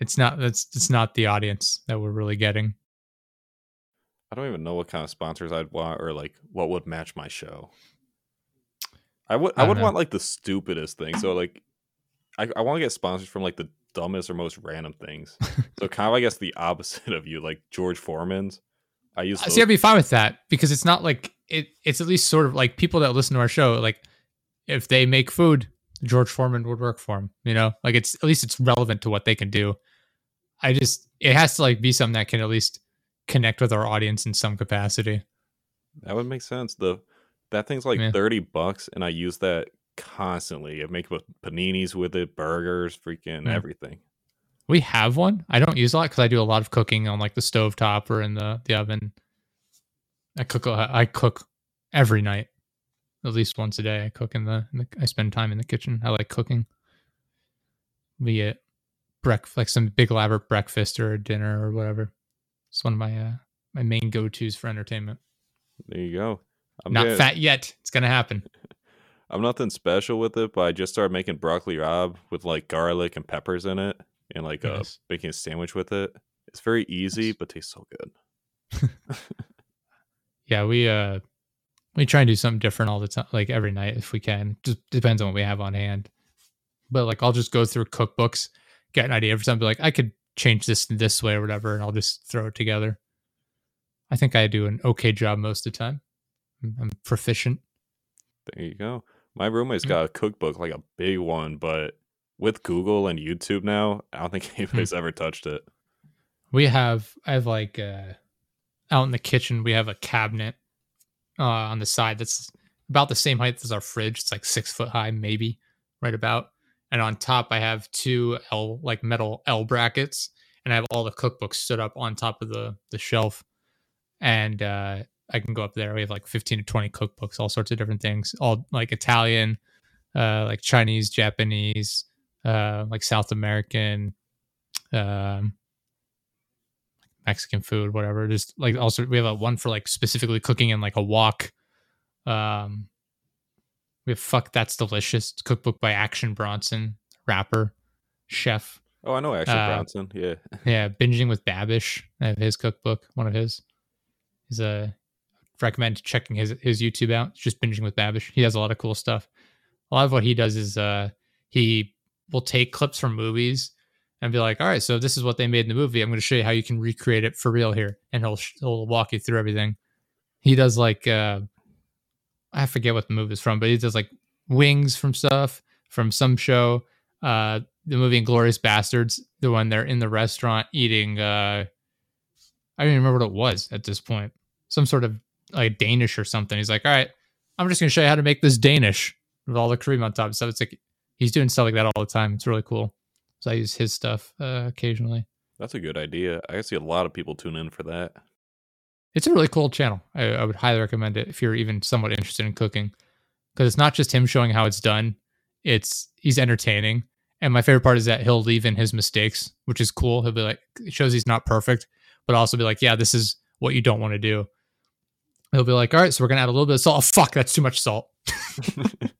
it's not that's it's not the audience that we're really getting. I don't even know what kind of sponsors I'd want or like what would match my show. I would I I would know. want like the stupidest thing. So like I, I want to get sponsors from like the dumbest or most random things. [LAUGHS] so kind of, I guess, the opposite of you, like George Foreman's. I use Uh, See, I'd be fine with that because it's not like it. It's at least sort of like people that listen to our show. Like, if they make food, George Foreman would work for them. You know, like it's at least it's relevant to what they can do. I just it has to like be something that can at least connect with our audience in some capacity. that would make sense. The that thing's like Yeah. thirty bucks, and I use that constantly. I make paninis with it, burgers, freaking Yeah. everything. We have one. I don't use a lot because I do a lot of cooking on like the stove top or in the the oven. I cook. I cook every night, at least once a day. I cook in the, in the I spend time in the kitchen. I like cooking. Be it breakfast, like some big elaborate breakfast or dinner or whatever. It's one of my uh, my main go tos for entertainment. There you go. I'm Not good. fat yet. It's gonna happen. [LAUGHS] I'm nothing special with it, but I just started making broccoli rabe with like garlic and peppers in it, and like uh, Nice. making a sandwich with it. It's very easy, Nice. but tastes so good. [LAUGHS] Yeah, we uh we try and do something different all the time, like every night if we can. Just depends on what we have on hand. But like I'll just go through cookbooks, get an idea for something like I could change this this way or whatever, and I'll just throw it together. I think I do an okay job most of the time. I'm- I'm proficient. There you go. My roommate's got a cookbook, like a big one, but with Google and YouTube now, I don't think [LAUGHS] anybody's ever touched it. We have I have like uh out in the kitchen we have a cabinet uh on the side that's about the same height as our fridge. It's like six foot high, maybe, right about. And on top I have two L like metal L brackets and I have all the cookbooks stood up on top of the the shelf. And uh I can go up there. We have like 15 to 20 cookbooks, all sorts of different things, all like Italian, uh, like Chinese, Japanese, uh, like South American, um, Mexican food, whatever. Just like also we have a one for like specifically cooking in like a wok. Um, we have fuck that's delicious It's cookbook by Action Bronson, rapper, chef. Oh, I know Action Uh, Bronson. Yeah. Yeah, binging with Babish. I have his cookbook, one of his. He's a recommend checking his his YouTube out. Just binging with Babish. He has a lot of cool stuff. A lot of what he does is uh he will take clips from movies and be like, "All right, so this is what they made in the movie. I'm going to show you how you can recreate it for real here." And he'll he'll walk you through everything. He does like uh I forget what the movie is from, but he does like wings from stuff from some show. Uh the movie Inglourious Basterds, the one they're in the restaurant eating uh I don't even remember what it was at this point. Some sort of like Danish or something. He's like, all right, I'm just gonna show you how to make this Danish with all the cream on top. So it's like he's doing stuff like that all the time. It's really cool. So I use his stuff uh, occasionally. That's a good idea. I see a lot of people tune in for that. It's a really cool channel. I, I would highly recommend it if you're even somewhat interested in cooking, because it's not just him showing how it's done. It's he's entertaining, and my favorite part is that he'll leave in his mistakes, which is cool. He'll be like, it shows he's not perfect, but also be like, yeah, this is what you don't want to do. He'll be like, all right, so we're gonna add a little bit of salt. Oh, [LAUGHS] fuck, that's too much salt. And [LAUGHS]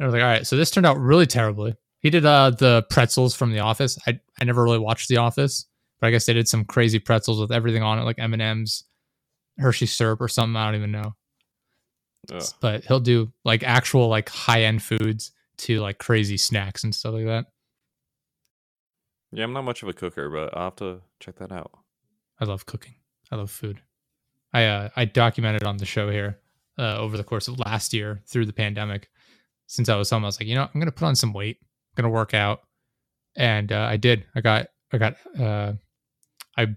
I was like, all right, so this turned out really terribly. He did uh the pretzels from The Office. I I never really watched The Office, but I guess they did some crazy pretzels with everything on it, like M and M's, Hershey syrup, or something. I don't even know. Ugh. But he'll do like actual like high end foods to like crazy snacks and stuff like that. Yeah, I'm not much of a cooker, but I'll have to check that out. I love cooking. I love food. I uh, I documented on the show here uh, over the course of last year through the pandemic. Since I was home, I was like, you know, I'm gonna put on some weight. I'm gonna work out, and uh, I did. I got I got uh, I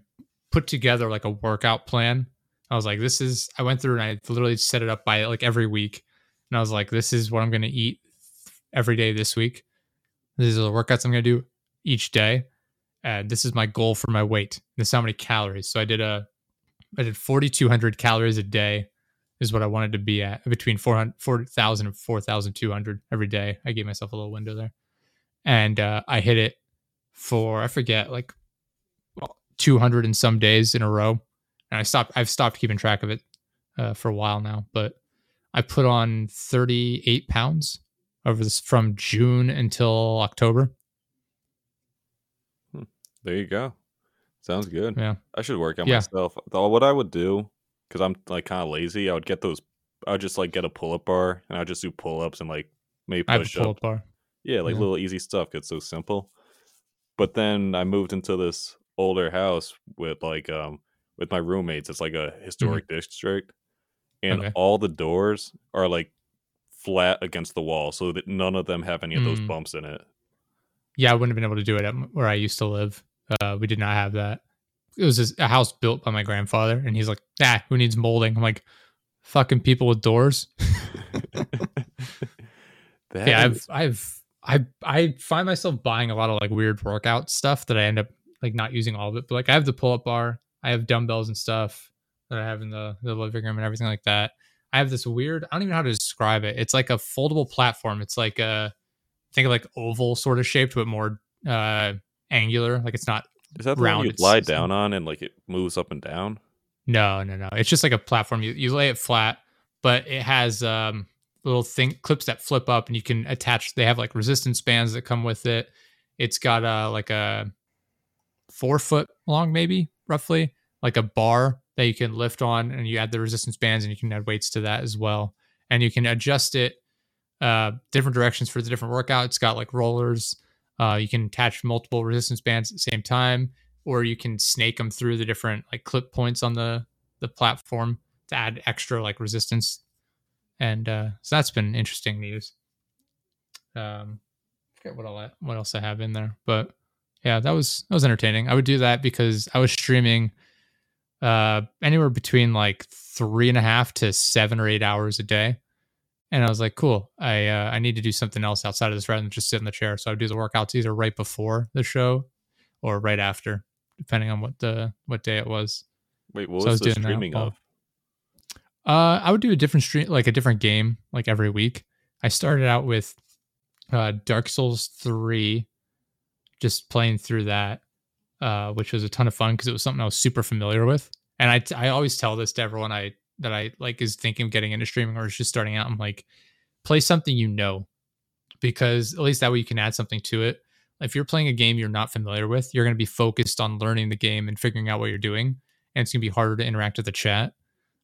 put together like a workout plan. I was like, this is. I went through and I literally set it up by like every week, and I was like, this is what I'm gonna eat every day this week. These are the workouts I'm gonna do each day and this is my goal for my weight. This is how many calories. So I did a, I did 4,200 calories a day is what I wanted to be at between 400, 4,000 and 4,200 every day. I gave myself a little window there. And uh, I hit it for, I forget, like 200 and some days in a row. And I stopped, I've stopped keeping track of it uh, for a while now, but I put on 38 pounds over this from June until October. There you go. Sounds good. Yeah. I should work on Yeah. myself. Though what I would do, because I'm like kind of lazy, I would get those. I would just like get a pull up bar and I'd just do pull ups and like maybe I push up. bar. Yeah, like Yeah. little easy stuff. It's so simple. but then I moved into this older house with like um with my roommates. It's like a historic district, and Okay. all the doors are like flat against the wall, so that none of them have any of those Mm. bumps in it. Yeah, I wouldn't have been able to do it at where I used to live. Uh, we did not have that. It was a house built by my grandfather, and he's like, "Ah, who needs molding?" I'm like, "Fucking people with doors." [LAUGHS] Yeah, I've, I've, I, I find myself buying a lot of like weird workout stuff that I end up like not using all of it. But like, I have the pull-up bar, I have dumbbells and stuff that I have in the the living room and everything like that. I have this weird. I don't even know how to describe it. It's like a foldable platform. It's like a think of like oval sort of shaped, but more uh angular. Like it's not. is that the round, you lie down on and like it moves up and down? No, no, no. It's just like a platform. You you lay it flat, but it has um little thing clips that flip up, and you can attach. They have like resistance bands that come with it. It's got uh like a four foot long, maybe roughly, like a bar that you can lift on, and you add the resistance bands, and you can add weights to that as well, and you can adjust it uh different directions for the different workout. It's got like rollers. Uh, you can attach multiple resistance bands at the same time or you can snake them through the different like clip points on the the platform to add extra like resistance. And uh so that's been interesting use um forget what all what else i have in there but yeah that was that was entertaining. I would do that because i was streaming uh anywhere between like three and a half to seven or eight hours a day and i was like cool i uh, i need to do something else outside of this rather than just sit in the chair so i would do the workouts either right before the show or right after depending on what the what day it was. Wait, what So I was was the that streaming of? Uh, I would do a different stream, like a different game, like every week. I started out with uh, Dark Souls three, just playing through that, uh, which was a ton of fun because it was something I was super familiar with. And I I always tell this to everyone I that I like is thinking of getting into streaming or is just starting out. I'm like, play something you know, because at least that way you can add something to it. If you're playing a game you're not familiar with, you're going to be focused on learning the game and figuring out what you're doing, and it's going to be harder to interact with the chat.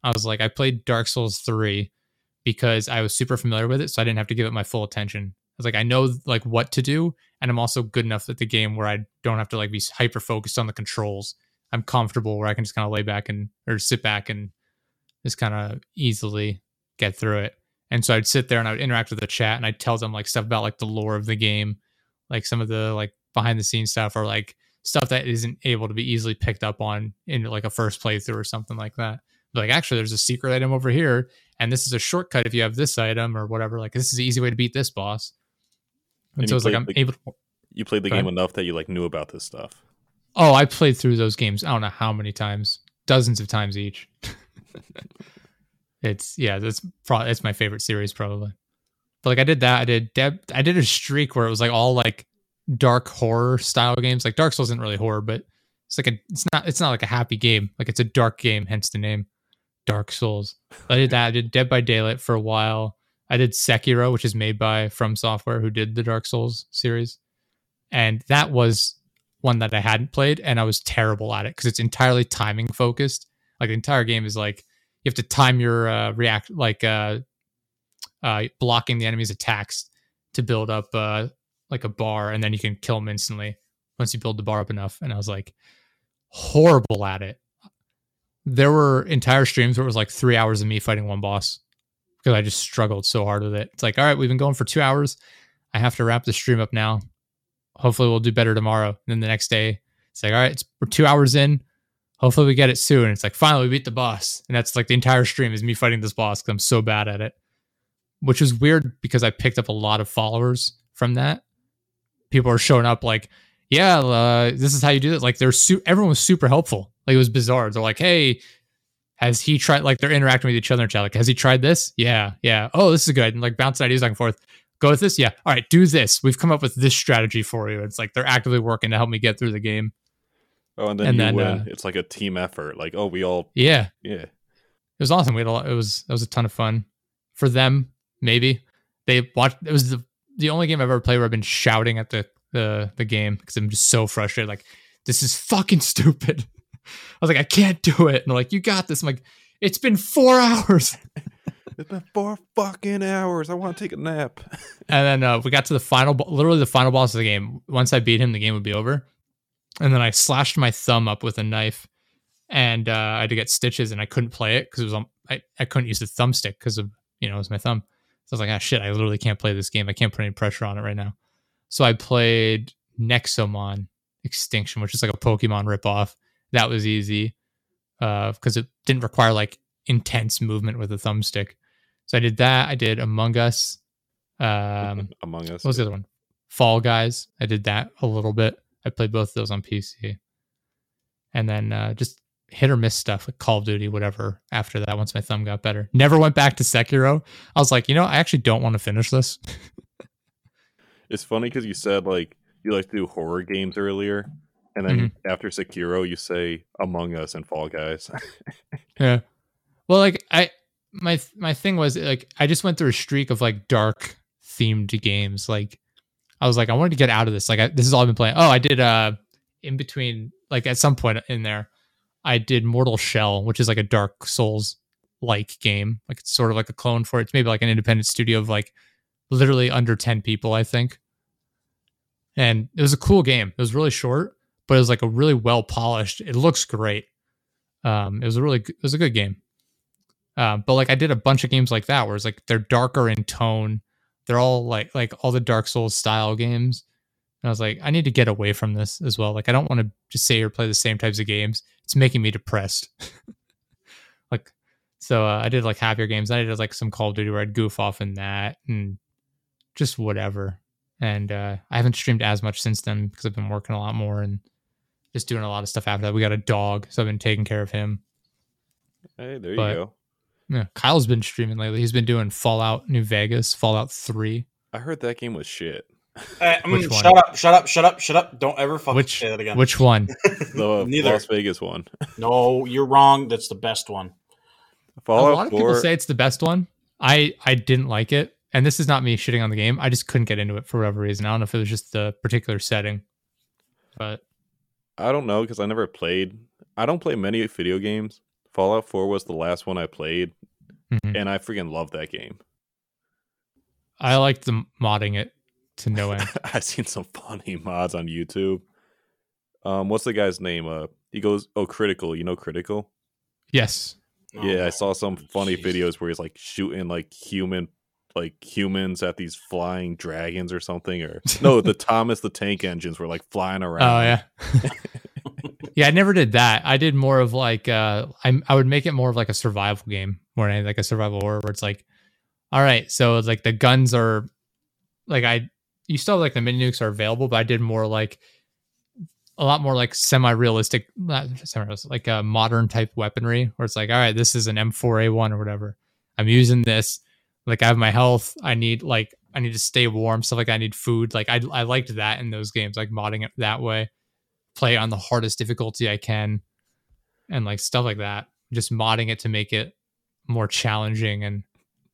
I was like, I played Dark Souls 3 because I was super familiar with it, so I didn't have to give it my full attention. I was like, I know like what to do, and I'm also good enough at the game where I don't have to like be hyper focused on the controls. I'm comfortable where I can just kind of lay back and or sit back and just kind of easily get through it. And so I'd sit there and I would interact with the chat and I'd tell them like stuff about like the lore of the game, like some of the like behind the scenes stuff or like stuff that isn't able to be easily picked up on in like a first playthrough or something like that. Like actually there's a secret item over here and this is a shortcut if you have this item or whatever. Like this is the easy way to beat this boss. And, And so it's like I'm the- able to You played the game enough that you like knew about this stuff. Oh, I played through those games. I don't know how many times, dozens of times each. [LAUGHS] [LAUGHS] it's yeah, that's probably it's my favorite series probably. But like I did that, I did Deb, I did a streak where it was like all like dark horror style games. Like Dark Souls isn't really horror, but it's like a it's not it's not like a happy game. Like it's a dark game, hence the name Dark Souls. I did that. I did Dead by Daylight for a while. I did Sekiro, which is made by From Software, who did the Dark Souls series, and that was one that I hadn't played, and I was terrible at it because it's entirely timing focused. Like the entire game is like you have to time your uh, react, like uh, uh, blocking the enemy's attacks to build up uh, like a bar, and then you can kill them instantly once you build the bar up enough. And I was like horrible at it. There were entire streams where it was like three hours of me fighting one boss because I just struggled so hard with it. It's like, all right, we've been going for two hours. I have to wrap the stream up now. Hopefully, we'll do better tomorrow. And then the next day, it's like, all right, we're two hours in. Hopefully, we get it soon. It's like, finally, we beat the boss. And that's like the entire stream is me fighting this boss because I'm so bad at it, which is weird because I picked up a lot of followers from that. People are showing up like, yeah, uh, this is how you do it. Like, they're su- everyone was super helpful. Like, it was bizarre. They're like, hey, has he tried like they're interacting with each other in chat like has he tried this yeah yeah oh this is good and like bounce ideas back and forth go with this yeah all right do this we've come up with this strategy for you it's like they're actively working to help me get through the game Oh, and then And you then, win. uh, it's like a team effort. Like, oh, we all, yeah yeah. it was awesome we had a lot it was it was a ton of fun for them maybe they watched it was the the only game i've ever played where i've been shouting at the the, the game because i'm just so frustrated like this is fucking [LAUGHS] stupid i was like i can't do it and they're like you got this i'm like it's been four [LAUGHS] hours It's been four fucking hours. I want to take a nap. [LAUGHS] And then uh, we got to the final, literally the final boss of the game. Once I beat him, the game would be over. And then I slashed my thumb up with a knife, and uh, I had to get stitches, and I couldn't play it because it was on. I, I couldn't use the thumbstick because of you know it was my thumb. So I was like, ah, shit, I literally can't play this game. I can't put any pressure on it right now. So I played Nexomon Extinction, which is like a Pokemon ripoff. That was easy because it didn't require like intense movement with a thumbstick. So I did that. I did Among Us. Um, [LAUGHS] Among Us. what was the other one? Fall Guys. I did that a little bit. I played both of those on PC. And then uh, just hit or miss stuff like Call of Duty, whatever, after that, once my thumb got better. Never went back to Sekiro. I was like, you know, I actually don't want to finish this. [LAUGHS] It's funny because you said like you like to do horror games earlier, and then Mm-hmm. after Sekiro, you say Among Us and Fall Guys. [LAUGHS] Yeah. Well, like I my my thing was like I just went through a streak of like dark themed games. Like I was like I wanted to get out of this. Like I, this is all I've been playing. Oh, I did uh in between like at some point in there I did Mortal Shell, which is like a Dark Souls like game. Like it's sort of like a clone for it. It's maybe like an independent studio of like literally under 10 people, I think. And it was a cool game. It was really short, but it was like a really well polished. It looks great. Um, it was a really it was a good game. Um, but like I did a bunch of games like that where it's like they're darker in tone. They're all like like all the Dark Souls style games. And I was like, I need to get away from this as well. Like I don't want to just say or play the same types of games. It's making me depressed. [LAUGHS] like so uh, I did like happier games. I did like some Call of Duty where I'd goof off in that and just whatever. And uh, I haven't streamed as much since then because I've been working a lot more and just doing a lot of stuff after that. We got a dog, so I've been taking care of him. hey, there But- you go. Yeah, Kyle's been streaming lately. He's been doing Fallout New Vegas, Fallout 3. I heard that game was shit. Uh, mm, Which shut up! Shut up! Shut up! Shut up! Don't ever fucking Which say that again. which one? [LAUGHS] The [LAUGHS] Neither. Las Vegas one. No, you're wrong. That's the best one. Fallout a lot of people say it's the best one. I I didn't like it, and this is not me shitting on the game. I just couldn't get into it for whatever reason. I don't know if it was just the particular setting, but I don't know because I never played. I don't play many video games. Fallout 4 was the last one I played, mhm. and I freaking love that game. I liked the modding it to no end. [LAUGHS] I've seen some funny mods on YouTube. Um, what's the guy's name? Uh, he goes, "Oh, critical." You know, critical. yes, yeah, I Oh, saw some funny jeez. videos where he's like shooting like human, like humans at these flying dragons or something. Or [LAUGHS] no, the Thomas the Tank engines were like flying around. Oh yeah. [LAUGHS] yeah, I never did that. I did more of like uh I I would make it more of like a survival game more like a survival horror where it's like all right, so like the guns are like I you still have like the mini nukes are available, but I did more like a lot more like semi-realistic not semi-realistic, like a modern type weaponry where it's like all right, this is an M4A1 or whatever. I'm using this like I have my health, I need like I need to stay warm, stuff like. I need food. Like I I liked that in those games, like modding it that way play on the hardest difficulty I can and like stuff like that. Just modding it to make it more challenging and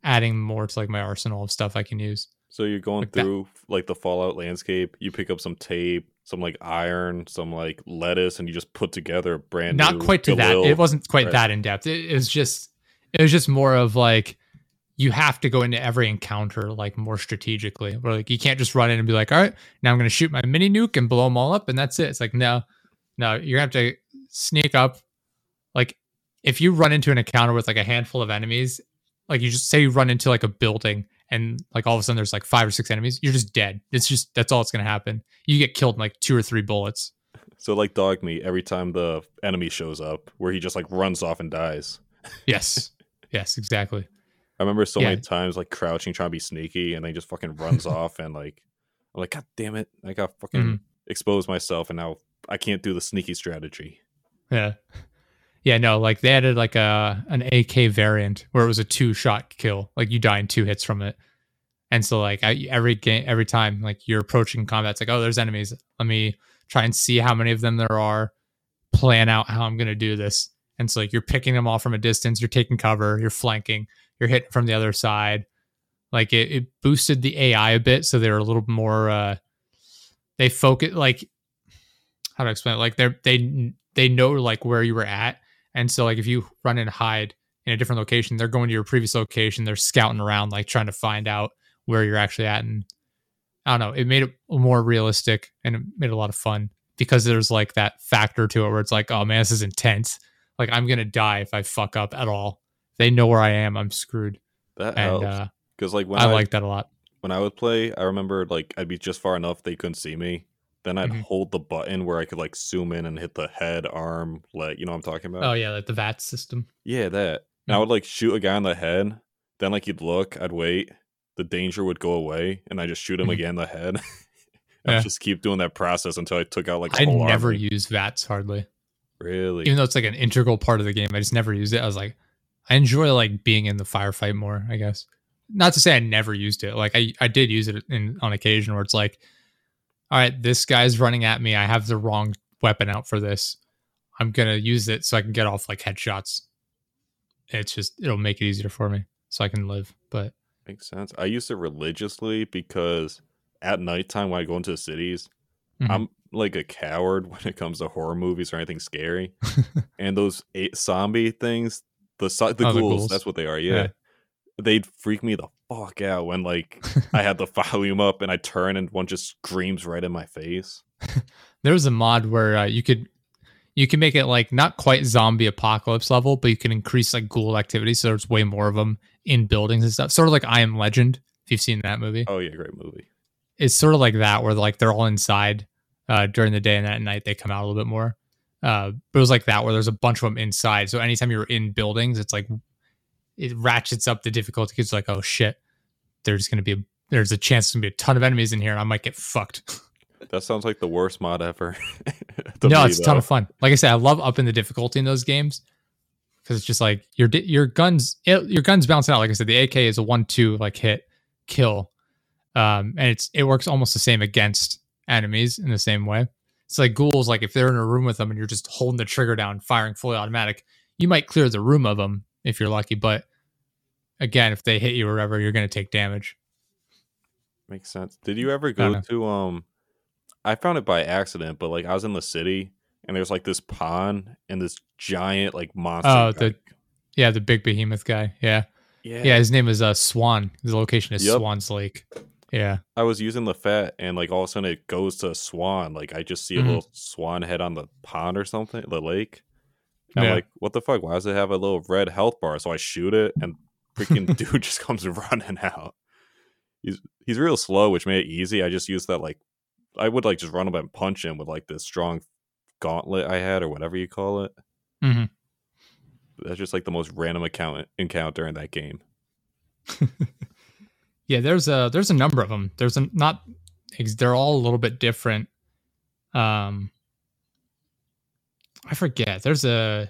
adding more to like my arsenal of stuff I can use. So you're going Like that. through like the Fallout landscape. You pick up some tape, some like iron, some like lettuce, and you just put together a brand new Not quite to that. It wasn't quite Right. that in depth. It, it was just it was just more of like you have to go into every encounter like more strategically. Where like you can't just run in and be like, all right, now I'm gonna shoot my mini nuke and blow them all up and that's it. It's like no, no, you're gonna have to sneak up. Like if you run into an encounter with like a handful of enemies, like you just say you run into like a building and like all of a sudden there's like five or six enemies, you're just dead. It's just that's all it's gonna happen. You get killed in like two or three bullets. So like dog meat every time the enemy shows up, where he just like runs off and dies. Yes. [LAUGHS] yes, exactly. I remember so Yeah. many times like crouching, trying to be sneaky, and then he just fucking runs [LAUGHS] off, and like, I'm like, God damn it, I got fucking Mhm. exposed myself, and now I can't do the sneaky strategy. Yeah. Yeah, no, like they added like a an AK variant where it was a two shot kill. Like you die in two hits from it. And so like I, every game every time like you're approaching combat, it's like, oh, there's enemies. Let me try and see how many of them there are, plan out how I'm gonna do this. And so like you're picking them off from a distance, you're taking cover, you're flanking, you're hitting from the other side. Like it, it boosted the AI a bit, so they're a little more uh they focus like how to explain it? Like they're they they know like where you were at, and so like if you run and hide in a different location, they're going to your previous location. They're scouting around, like trying to find out where you're actually at. And I don't know, it made it more realistic and it made a lot of fun because there's like that factor to it where it's like, oh man, this is intense. Like I'm gonna die if I fuck up at all. They know where I am. I'm screwed. That And helps uh, because like when I I, like that a lot. when I would play, I remember like I'd be just far enough they couldn't see me. Then I'd Mhm. hold the button where I could like zoom in and hit the head, arm, leg. You know what I'm talking about? Oh yeah, like the VAT system. Yeah, that. And I Mhm. would like shoot a guy in the head. Then like you'd look, I'd wait. The danger would go away, and I just shoot him Mhm. again in the head. [LAUGHS] I Yeah. just keep doing that process until I took out like I never army. use VATS hardly. really. Even though it's like an integral part of the game, I just never used it. I was like, I enjoy like being in the firefight more, I guess. Not to say I never used it. Like I, I did use it in on occasion where it's like, all right, this guy's running at me. I have the wrong weapon out for this. I'm gonna use it so I can get off like headshots. It's just it'll make it easier for me so I can live. But Makes sense. I used it religiously because at nighttime when I go into the cities, Mhm. I'm like a coward [LAUGHS] when it comes to horror movies or anything scary. [LAUGHS] and those eight zombie things, the so- the, Oh, the ghouls, ghouls. that's what they are. Yeah. Yeah. They'd freak me the fuck out when like I had the [LAUGHS] volume up and I turn and one just screams right in my face. [LAUGHS] there was a mod where uh, you could you can make it like not quite zombie apocalypse level, but you can increase like ghoul activity, so there's way more of them in buildings and stuff. Sort of like I Am Legend, if you've seen that movie. Oh yeah, great movie. It's sort of like that, where like they're all inside uh, during the day, and at night they come out a little bit more. Uh, but it was like that, where there's a bunch of them inside. So anytime you're in buildings, it's like it ratchets up the difficulty. It's like, oh shit, there's gonna be a there's a chance there's gonna be a ton of enemies in here, and I might get fucked. [LAUGHS] That sounds like the worst mod ever. [LAUGHS] no, To it's me, a ton though. of fun. Like I said, I love upping the difficulty in those games because it's just like your your guns it, your guns balance out. Like I said, the AK is a one two like hit kill, um, and it's it works almost the same against enemies in the same way. It's like ghouls. Like if they're in a room with them and you're just holding the trigger down, firing fully automatic, you might clear the room of them if you're lucky. But again, if they hit you or whatever, you're going to take damage. Makes sense. Did you ever go to um I found it by accident, but like I was in the city and there's like this pond and this giant like monster. Oh, guy- the yeah, the big behemoth guy. Yeah, yeah. yeah. His name is uh Swan. The location is Yep. Swan's Lake. Yeah. I was using the fat and like all of a sudden it goes to a swan. Like I just see a Mhm. little swan head on the pond or something, the lake. And Yeah. I'm like, what the fuck? Why does it have a little red health bar? So I shoot it and freaking [LAUGHS] dude just comes [LAUGHS] running out. He's he's real slow, which made it easy. I just used that like I would like just run up and punch him with like this strong gauntlet I had or whatever you call it. hmm That's just like the most random account encounter in that game. [LAUGHS] Yeah, there's a there's a number of them. There's a not they're all a little bit different. Um I forget. There's a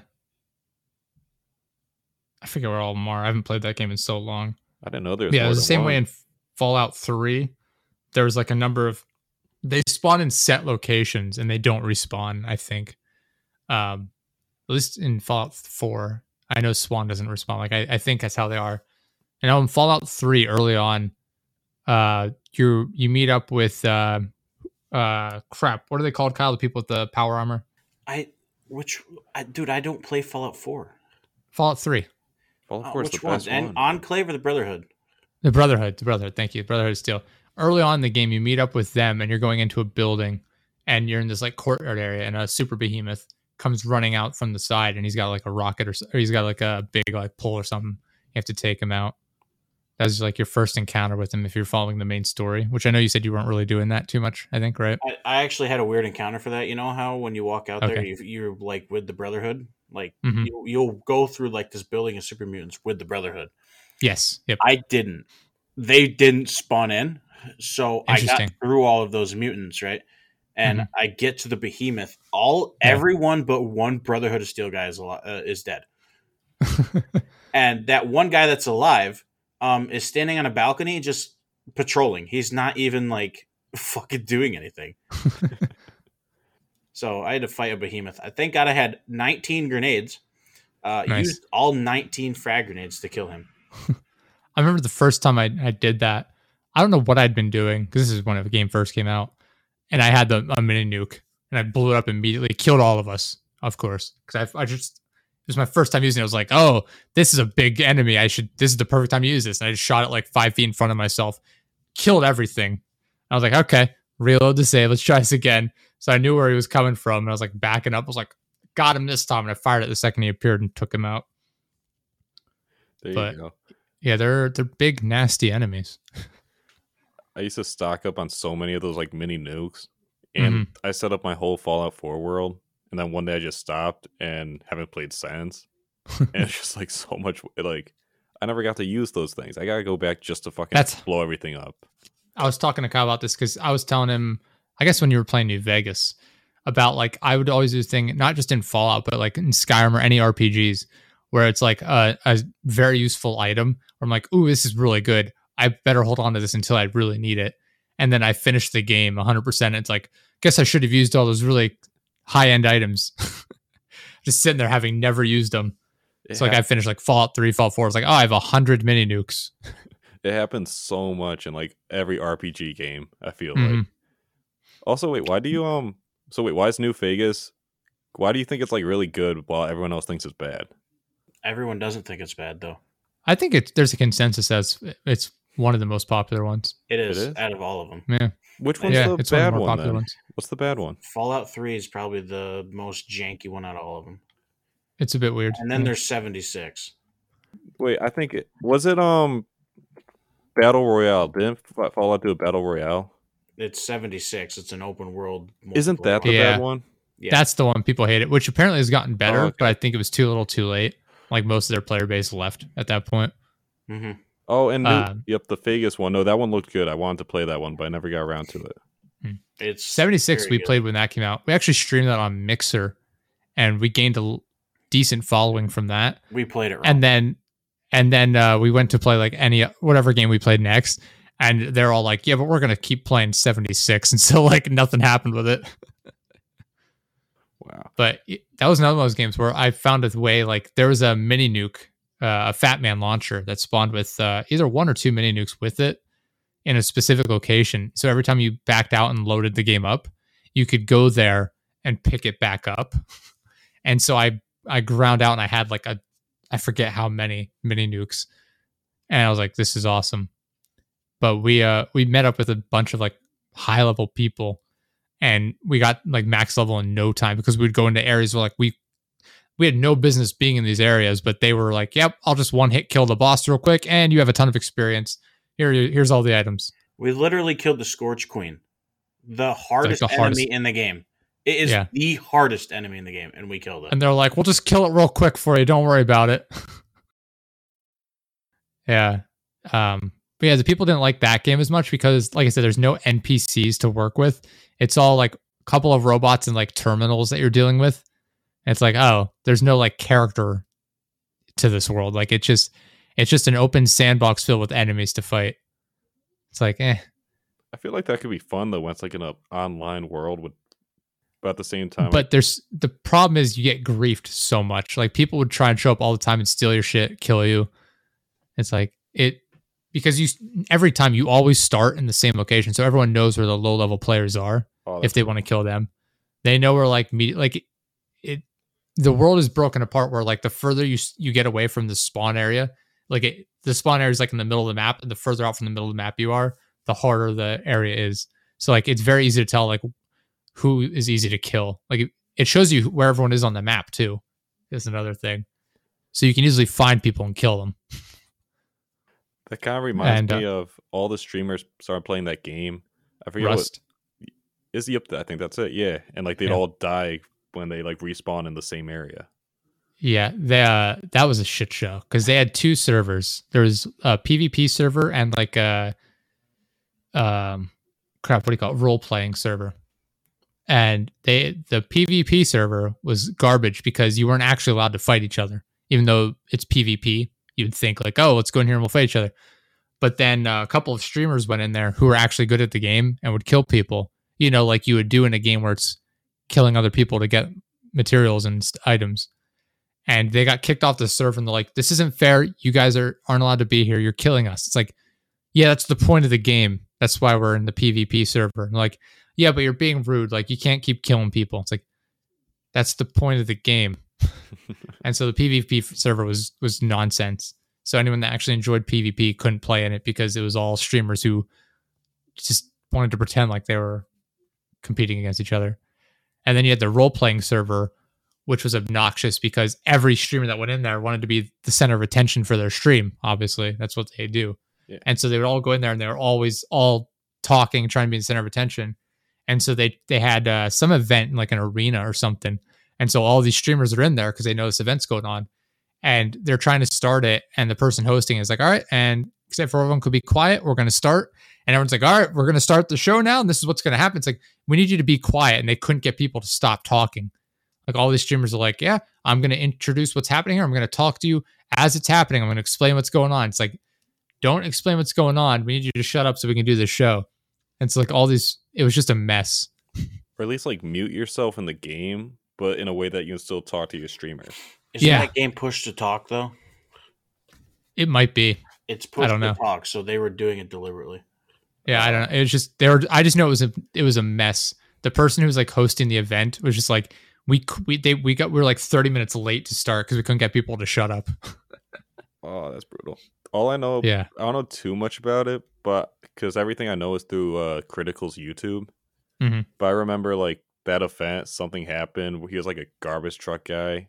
I forget where all of them are. I haven't played that game in so long. I didn't know there was yeah, it was the same way in Fallout 3. There was like a number of they spawn in set locations and they don't respawn, I think. Um at least in Fallout 4. I know Swan doesn't respawn. Like I, I think that's how they are. And in Fallout 3 early on, uh you you meet up with uh uh crap, what are they called, Kyle? The people with the power armor? I which I, dude, I don't play Fallout Four. Fallout 3. Fallout Uh, 4 is which the one? best And one. Enclave or the Brotherhood? The Brotherhood, the Brotherhood. Thank you, Brotherhood of Steel. Early on in the game, you meet up with them, and you're going into a building, and you're in this like courtyard area, and a super behemoth comes running out from the side, and he's got like a rocket or, or he's got like a big like pole or something. You have to take him out. That's like your first encounter with him if you're following the main story, which I know you said you weren't really doing that too much. I think, right? I, I actually had a weird encounter for that. You know how when you walk out there, Okay. you, you're like with the Brotherhood, like Mhm. you, you'll go through like this building of super mutants with the Brotherhood. Yes. Yep. I didn't. They didn't spawn in, so I got through all of those mutants, right? And Mhm. I get to the behemoth. All Yeah. everyone but one Brotherhood of Steel guy is alive, uh, is dead, [LAUGHS] and that one guy that's alive um, is standing on a balcony just patrolling. He's not even like [LAUGHS] fucking doing anything. [LAUGHS] So I had to fight a behemoth. I thank God I had 19 grenades. Uh, Nice. Used all 19 frag grenades to kill him. [LAUGHS] I remember the first time I, I did that. I don't know what I'd been doing because this is when the game first came out, and I had the a mini nuke and I blew it up immediately, killed all of us, of course, because I, I just It was my first time using it. I was like, oh, this is a big enemy. I should. This is the perfect time to use this. And I just shot it like five feet in front of myself, killed everything. I was like, okay, reload the save. Let's try this again. So I knew where he was coming from, and I was like backing up. I was like, got him this time, and I fired it the second he appeared and took him out. There But- you go. Yeah, they're they're big nasty enemies. I used to stock up on so many of those like mini nukes, and Mm-hmm. I set up my whole Fallout 4 world, and then one day I just stopped and haven't played since. [LAUGHS] and it's just like so much like I never got to use those things. I gotta go back just to fucking That's- blow everything up. I was talking to Kyle about this because I was telling him, I guess when you were playing New Vegas, about like I would always do this thing, not just in Fallout, but like in Skyrim or any RPGs, where it's like a, a very useful item. Where I'm like, ooh, this is really good. I better hold on to this until I really need it. And then I finish the game 100%. It's like, guess I should have used all those really high end items. [LAUGHS] just sitting there having never used them. It's like it, I finished like Fallout 3, Fallout 4. It's like, oh, I have a hundred mini nukes. it happens so much in like every RPG game. I feel Mhm. like. Also, wait, why do you um? So wait, why is New Vegas? Why do you think it's like really good while everyone else thinks it's bad? Everyone doesn't think it's bad though. I think it's there's a consensus as it's one of the most popular ones. It is, is? out of all of them. Yeah, Which one's yeah, the it's one of the more one? popular Then? ones. What's the bad one? Fallout 3 is probably the most janky one out of all of them. It's a bit weird. And then Yeah. there's 76. Wait, I think it was it um Battle Royale. Didn't Fallout do a Battle Royale? It's 76. It's an open world. Isn't that the. Yeah. bad one? Yeah. that's the one people hate it, which apparently has gotten better, Oh, okay. but I think it was too little, too late. Like most of their player base left at that point. hmm Oh, and new, Um, yep, the Vegas one. No, that one looked good. I wanted to play that one, but I never got around to it. It's 76 we good. played when that came out. We actually streamed that on Mixer and we gained a l- decent following from that. We played it wrong. And then and then uh, we went to play like any whatever game we played next and they're all like, "Yeah, but we're going to keep playing 76." [LAUGHS] And so like nothing happened with it. Wow. but that was another one of those games where I found a way like there was a mini nuke, uh, a Fat Man launcher that spawned with uh, either one or two mini nukes with it in a specific location. So every time you backed out and loaded the game up, you could go there and pick it back up. [LAUGHS] And so I I ground out and I had like a I forget how many mini nukes, and I was like, this is awesome. But we uh we met up with a bunch of like high level people and we got like max level in no time because we'd go into areas where like we we had no business being in these areas, but they were like, "Yep, I'll just one hit kill the boss real quick, and you have a ton of experience. Here, here's all the items." we literally killed the Scorch Queen, the hardest, the hardest- enemy in the game. It is Yeah. the hardest enemy in the game, and we killed it. And they're like, "We'll just kill it real quick for you. Don't worry about it." [LAUGHS] yeah. Um. But yeah, the people didn't like that game as much because, like I said, there's no NPCs to work with. It's all like a couple of robots and like terminals that you're dealing with. And it's like, oh, there's no like character to this world. Like it's just, it's just an open sandbox filled with enemies to fight. It's like, eh. I feel like that could be fun though when it's like in an online world with but at the same time But there's the problem is you get griefed so much. Like people would try and show up all the time and steal your shit, kill you. It's like it because you every time you always start in the same location, so everyone knows where the low level players are oh, if they cool. want to kill them. They know where like me like it. The world is broken apart where like the further you you get away from the spawn area, like it, the spawn area is like in the middle of the map, and the further out from the middle of the map you are, the harder the area is. So like it's very easy to tell like who is easy to kill. Like it, it shows you where everyone is on the map too. Is another thing. So you can easily find people and kill them. [LAUGHS] That kind of reminds And, uh, me of all the streamers started playing that game. I forget what Rust. is yep, I think that's it. Yeah. And like they'd Yeah. all die when they like respawn in the same area. Yeah, they, uh, that was a shit show because they had two servers. There was a PvP server and like a um crap, what do you call it? Role playing server. And they the PvP server was garbage because you weren't actually allowed to fight each other, even though it's PvP. You'd think like, oh, let's go in here and we'll fight each other. But then uh, a couple of streamers went in there who were actually good at the game and would kill people. You know, like you would do in a game where it's killing other people to get materials and items. And they got kicked off the server and they're like this isn't fair. You guys are aren't allowed to be here. You're killing us. It's like yeah that's the point of the game. That's why we're in the pvp server. And like yeah but you're being rude. Like you can't keep killing people. It's like that's the point of the game. [LAUGHS] And so the PvP server was was nonsense. So anyone that actually enjoyed PvP couldn't play in it because it was all streamers who just wanted to pretend like they were competing against each other. And then you had the role playing server, which was obnoxious because every streamer that went in there wanted to be the center of attention for their stream. Obviously, that's what they do. Yeah. And so they would all go in there and they were always all talking, trying to be in the center of attention. And so they they had uh, some event in like an arena or something. And so all these streamers are in there because they know this event's going on, and they're trying to start it. And the person hosting is like, "All right," and except for everyone could be quiet, we're going to start. And everyone's like, "All right, we're going to start the show now." And this is what's going to happen. It's like we need you to be quiet, and they couldn't get people to stop talking. Like all these streamers are like, "Yeah, I'm going to introduce what's happening here. I'm going to talk to you as it's happening. I'm going to explain what's going on." It's like, don't explain what's going on. We need you to shut up so we can do this show. And so like all these, it was just a mess. or at least like mute yourself in the game, but in a way that you can still talk to your streamers. Isn't Yeah. that game push to talk though? It might be. It's push don't to know. talk, so they were doing it deliberately. Yeah, I don't know. It was just there. I just know it was a it was a mess. The person who was like hosting the event was just like we we they we got we were like thirty minutes late to start because we couldn't get people to shut up. [LAUGHS] Oh, that's brutal. All I know, Yeah, I don't know too much about it, but because everything I know is through uh, Critikal's YouTube. Mhm. But I remember like that event, something happened. He was like a garbage truck guy,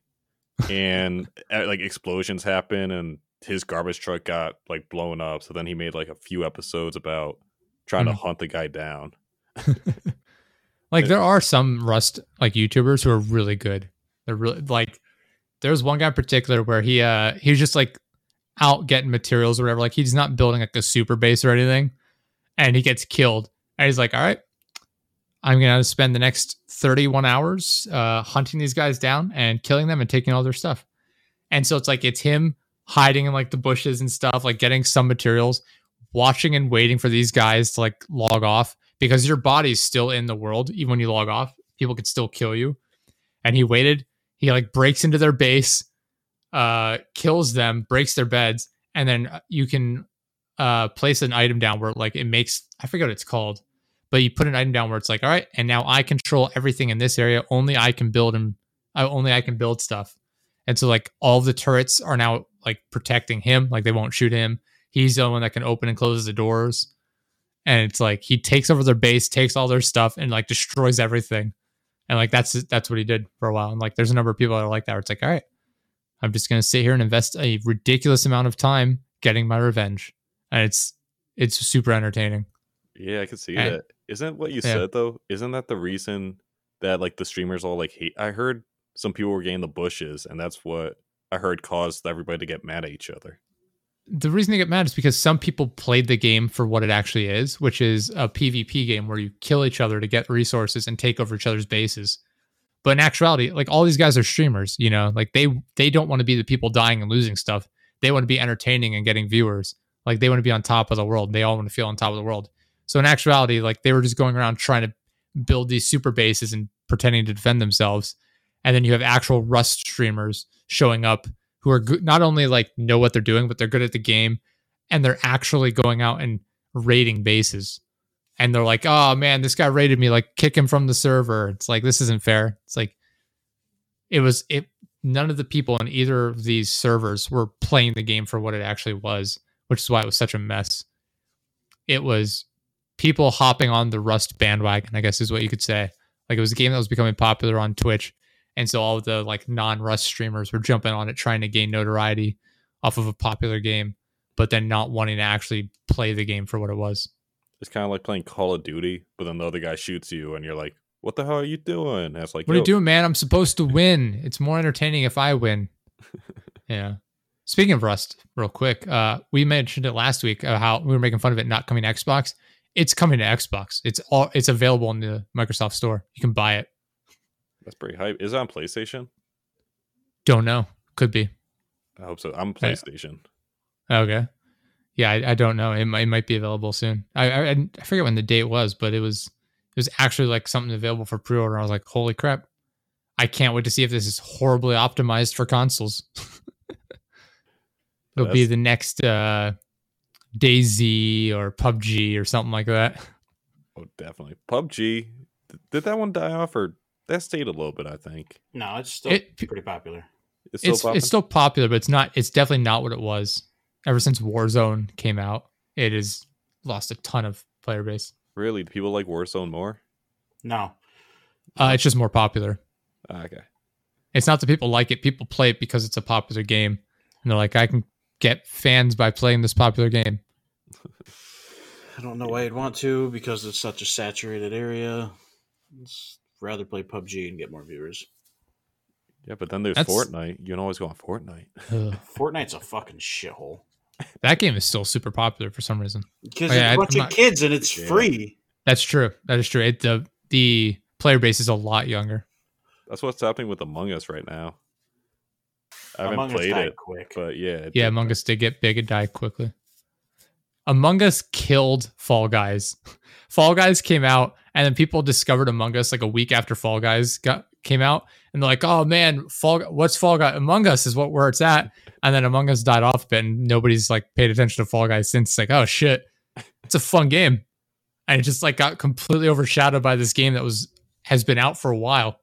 and [LAUGHS] uh, like explosions happened, and his garbage truck got like blown up. So then he made like a few episodes about trying Mhm. to hunt the guy down. [LAUGHS] like there are some Rust like YouTubers who are really good. They're really like there's one guy in particular where he uh he was just like out getting materials or whatever. Like he's not building like a super base or anything, and he gets killed. And he's like, "All right, I'm gonna spend the next 31 hours uh, hunting these guys down and killing them and taking all their stuff." And so it's like it's him hiding in like the bushes and stuff, like getting some materials, watching and waiting for these guys to like log off because your body's still in the world even when you log off. People could still kill you. And he waited. He like breaks into their base, uh, kills them, breaks their beds, and then uh, you can uh place an item down where like it makes I forget what it's called, but you put an item down where it's like, all right, and now I control everything in this area. Only I can build and I only I can build stuff. And so like all the turrets are now like protecting him, like they won't shoot him. He's the one that can open and close the doors. And it's like he takes over their base, takes all their stuff, and like destroys everything. And like that's that's what he did for a while. And like there's a number of people that are like that. Where it's like, all right, I'm just gonna sit here and invest a ridiculous amount of time getting my revenge. And it's it's super entertaining. Yeah, I can see And- that. Isn't what you Yeah. said though? Isn't that the reason that like the streamers all like hate? I heard some people were getting the bushes, and that's what I heard caused everybody to get mad at each other. The reason they get mad is because some people played the game for what it actually is, which is a PvP game where you kill each other to get resources and take over each other's bases. But in actuality, like all these guys are streamers, you know, like they they don't want to be the people dying and losing stuff. They want to be entertaining and getting viewers. Like they want to be on top of the world. They all want to feel on top of the world. So in actuality, like they were just going around trying to build these super bases and pretending to defend themselves. And then you have actual Rust streamers showing up who are good, not only like know what they're doing, but they're good at the game, and they're actually going out and raiding bases. And they're like, "Oh man, this guy raided me! Like, kick him from the server." It's like this isn't fair. It's like it was. It none of the people in either of these servers were playing the game for what it actually was, which is why it was such a mess. It was people hopping on the Rust bandwagon, I guess is what you could say. Like it was a game that was becoming popular on Twitch, and so all of the like non-Rust streamers were jumping on it, trying to gain notoriety off of a popular game, but then not wanting to actually play the game for what it was. It's kind of like playing Call of Duty, but then the other guy shoots you, and you're like, "What the hell are you doing?" And it's like, What are you doing, man? I'm supposed to [LAUGHS] win. It's more entertaining if I win. [LAUGHS] yeah. Speaking of Rust, real quick, uh, we mentioned it last week uh, how we were making fun of it not coming to Xbox. It's coming to Xbox. It's all. It's available in the Microsoft Store. You can buy it. That's pretty hype. Is it on PlayStation? Don't know. Could be. I hope so. I'm. PlayStation. Okay. Yeah, I, I don't know. It might, it might be available soon. I, I I forget when the date was, but it was it was actually like something available for pre-order. I was like, holy crap! I can't wait to see if this is horribly optimized for consoles. [LAUGHS] It'll be the next uh, DayZ or PUBG or something like that. Oh, definitely. PUBG. Did that one die off, or that stayed a little bit. I think No, it's still It- pretty popular. it's still it's popping? it's still popular, but it's not. It's definitely not what it was. Ever since Warzone came out, it has lost a ton of player base. really Do people like Warzone more. No, Uh, it's just more popular. Ah, okay, It's not that people like it; people play it because it's a popular game, and they're like, "I can get fans by playing this popular game." [LAUGHS] I don't know why you'd want to because it's such a saturated area. I'd rather play PUBG and get more viewers. yeah, but then there's That's- Fortnite. You can always go on Fortnite. Ugh. [LAUGHS] Fortnite's a fucking shithole. that game is still super popular for some reason. Because Oh, yeah, it's a I'm bunch of not- kids and it's Yeah. free. That's true. That is true. It, the the player base is a lot younger. That's what's happening with Among Us right now. I haven't Among Us played died it, quick. but yeah, Yeah, Among Us did get big and die quickly. Among Us killed Fall Guys. [LAUGHS] Fall Guys came out, and then people discovered Among Us like a week after Fall Guys got came out, and they're like, "Oh man, Fall, what's Fall Guy? Among Us is what where it's at." And then Among Us died off a bit, and nobody's like paid attention to Fall Guys since. It's like, oh shit, it's a fun game, and it just like got completely overshadowed by this game that was has been out for a while.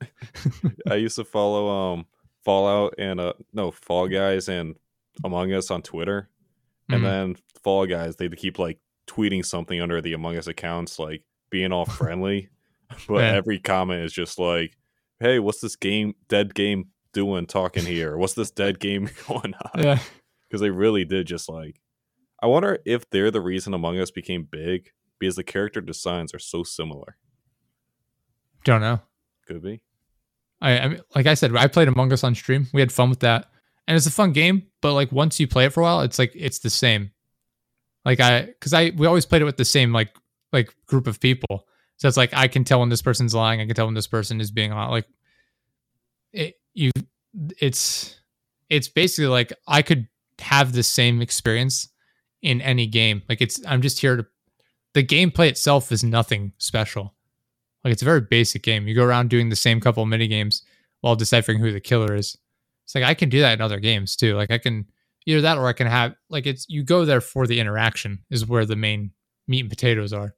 [LAUGHS] I used to follow um Fallout and uh no Fall Guys and Among Us on Twitter, and Mhm. then Fall Guys they'd keep like tweeting something under the Among Us accounts, like being all friendly, [LAUGHS] but Yeah. every comment is just like, "Hey, what's this game dead game doing talking here? What's this dead [LAUGHS] game [LAUGHS] going on?" yeah, Because they really did just like. I wonder if they're the reason Among Us became big because the character designs are so similar. don't know. Could be. I, I mean, like I said, I played Among Us on stream. We had fun with that, and it's a fun game. But like once you play it for a while, it's like it's the same. Like I, because I we always played it with the same like like group of people. So it's like I can tell when this person's lying. I can tell when this person is being. Like it, you, it's it's basically like I could have the same experience in any game. Like it's I'm just here to. The gameplay itself is nothing special. Like it's a very basic game. You go around doing the same couple mini games while deciphering who the killer is. It's like I can do that in other games too. Like I can either that or I can have like it's you go there for the interaction is where the main meat and potatoes are.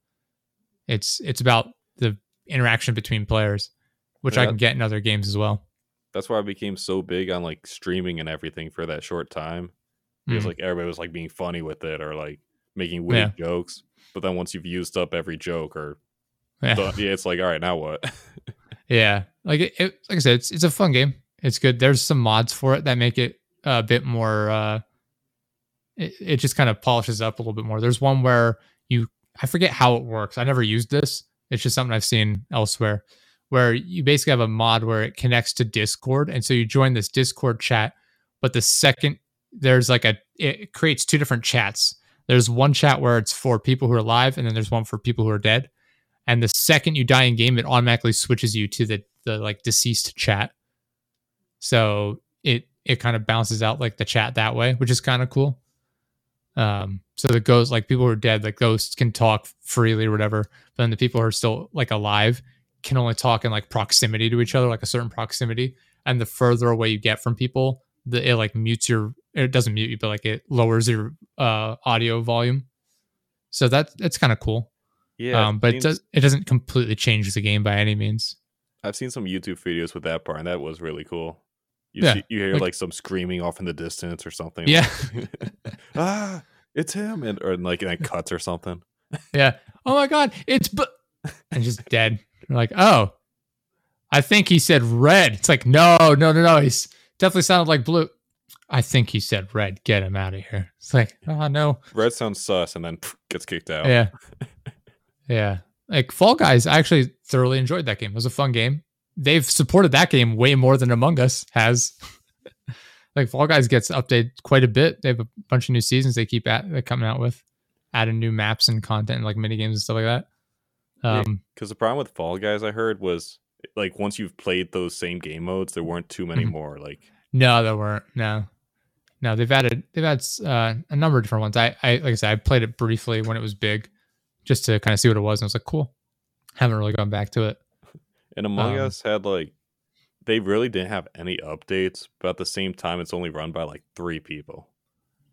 It's it's about the interaction between players, which I can get in other games as well. that's why I became so big on like streaming and everything for that short time because Mm. like everybody was like being funny with it or like making witty jokes. But then once you've used up every joke or Yeah. done, yeah, it's like all right, now what? [LAUGHS] Yeah, like it, it, like I said, it's it's a fun game. It's good. There's some mods for it that make it a bit more. uh It, it just kind of polishes up a little bit more. There's one where you, I forget how it works. I never used this. It's just something I've seen elsewhere, where you basically have a mod where it connects to Discord, and so you join this Discord chat. But the second there's like a, it creates two different chats. There's one chat where it's for people who are alive, and then there's one for people who are dead and the second you die in game it automatically switches you to the the like deceased chat so it it kind of bounces out like the chat that way which is kind of cool um so the ghosts like people who are dead like ghosts can talk freely or whatever but then the people who are still like alive can only talk in like proximity to each other like a certain proximity and the further away you get from people the it like mutes your it doesn't mute you but like it lowers your uh audio volume so that that's kind of cool yeah, um, but it seen- does it doesn't completely change the game by any means. I've seen some YouTube videos with that part, and that was really cool. You Yeah, see, you hear like- like, some screaming off in the distance or something. Yeah. [LAUGHS] ah, it's him, and or like and it cuts or something. Yeah. Oh my god, it's but and just dead. You're like, oh, I think he said red. It's like, no, no, no, no. He's definitely sounded like blue. I think he said red. Get him out of here. It's like, oh no. Red sounds sus, and then pff, gets kicked out. Yeah. Yeah. Like Fall Guys, I actually thoroughly enjoyed that game. It was a fun game. They've supported that game way more than Among Us has. [LAUGHS] like Fall Guys gets updated quite a bit. They have a bunch of new seasons they keep at they're coming out with, adding new maps and content and like mini games and stuff like that. Um Because the problem with Fall Guys, I heard, was like once you've played those same game modes, there weren't too many Mhm. more. Like no, there weren't. No. No, they've added they've had uh, a number of different ones. I, I like I said, I played it briefly when it was big, just to kind of see what it was, and I was like, cool. Haven't really gone back to it. And Among Um, Us had like they really didn't have any updates, but at the same time, it's only run by like three people.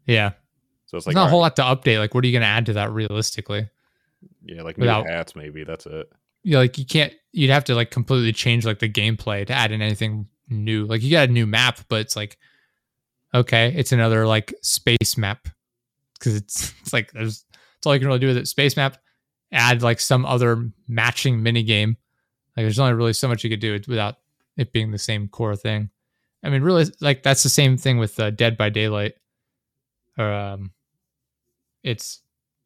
Yeah. So it's There's like not a whole right, lot to update. Like, what are you going to add to that realistically? yeah, like without- new hats maybe. That's it. Yeah, like you can't you'd have to like completely change like the gameplay to add in anything new. Like you got a new map, but it's like okay, it's another like space map because it's [LAUGHS] it's like there's that's all you can really do with it. Space map, add like some other matching mini game. Like there's only really so much you could do without it being the same core thing. I mean, really, like that's the same thing with uh, Dead by Daylight. Or um, it's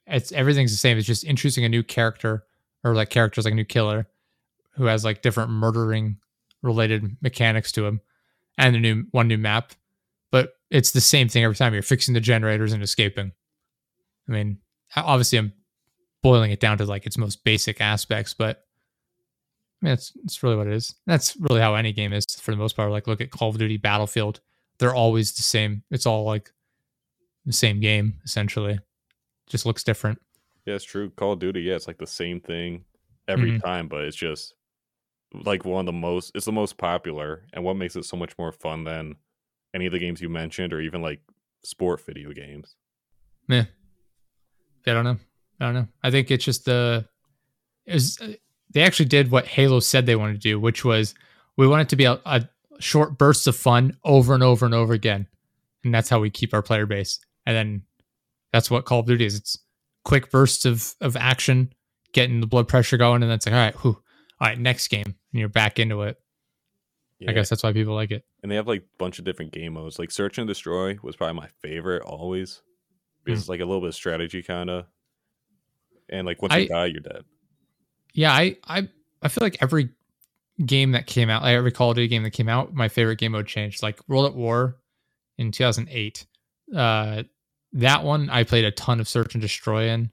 it's everything's the same. It's just introducing a new character or like characters like a new killer who has like different murdering related mechanics to him and a new one new map. But it's the same thing every time. You're fixing the generators and escaping. I mean, obviously I'm boiling it down to like its most basic aspects, but I mean, that's that's really what it is. That's really how any game is for the most part. Like look at Call of Duty Battlefield. They're always the same. It's all like the same game essentially. Just looks different. Yeah, it's true. Call of Duty, yeah, it's like the same thing every Mhm. time, but it's just like one of the most it's the most popular and what makes it so much more fun than any of the games you mentioned or even like sport video games. Yeah. I don't know. I don't know. I think it's just the it was they actually did what Halo said they wanted to do, which was we want it to be a, a short bursts of fun over and over and over again, and that's how we keep our player base. And then that's what Call of Duty is. It's quick bursts of of action, getting the blood pressure going, and then it's like, all right, whew, all right, next game, and you're back into it. I guess that's why people like it. and they have like a bunch of different game modes. Like Search and Destroy was probably my favorite always because Hmm. it's like a little bit of strategy kind of, and like once I- you die, you're dead. Yeah, I I I feel like every game that came out, like every Call of Duty game that came out, my favorite game mode changed. Like World at War in 2008. Uh, that one I played a ton of Search and Destroy in.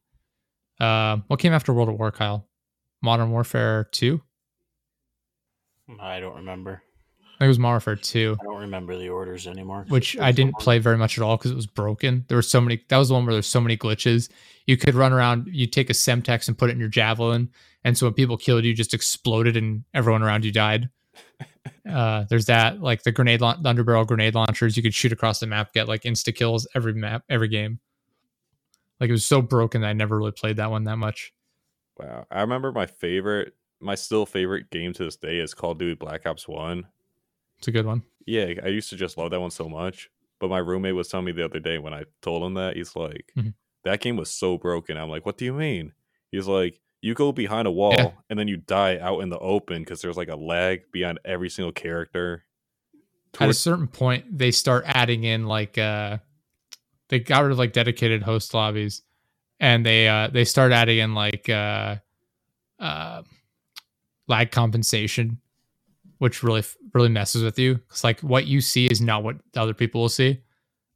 Uh, what came after World at War, Kyle? Modern Warfare 2? I don't remember. I think it was Modern Warfare 2, I don't remember the orders anymore. which I didn't long. play very much at all because it was broken. There were so many. That was the one where there's so many glitches. You could run around. You take a Semtex and put it in your javelin, and so when people killed you, just exploded and everyone around you died. [LAUGHS] uh, there's that like the grenade launch, the underbarrel grenade launchers. You could shoot across the map, get like insta kills every map, every game. Like it was so broken that I never really played that one that much. Wow, I remember my favorite, my still favorite game to this day is Call of Duty Black Ops One. It's a good one. Yeah, I used to just love that one so much. But my roommate was telling me the other day when I told him that, he's like, Mhm. that game was so broken. I'm like, what do you mean? He's like, you go behind a wall and then you die out in the open because there's like a lag behind every single character. At a certain point, they start adding in like uh, they got rid of like dedicated host lobbies, and they uh they start adding in like uh, uh, lag compensation, which really really messes with you. It's like what you see is not what the other people will see.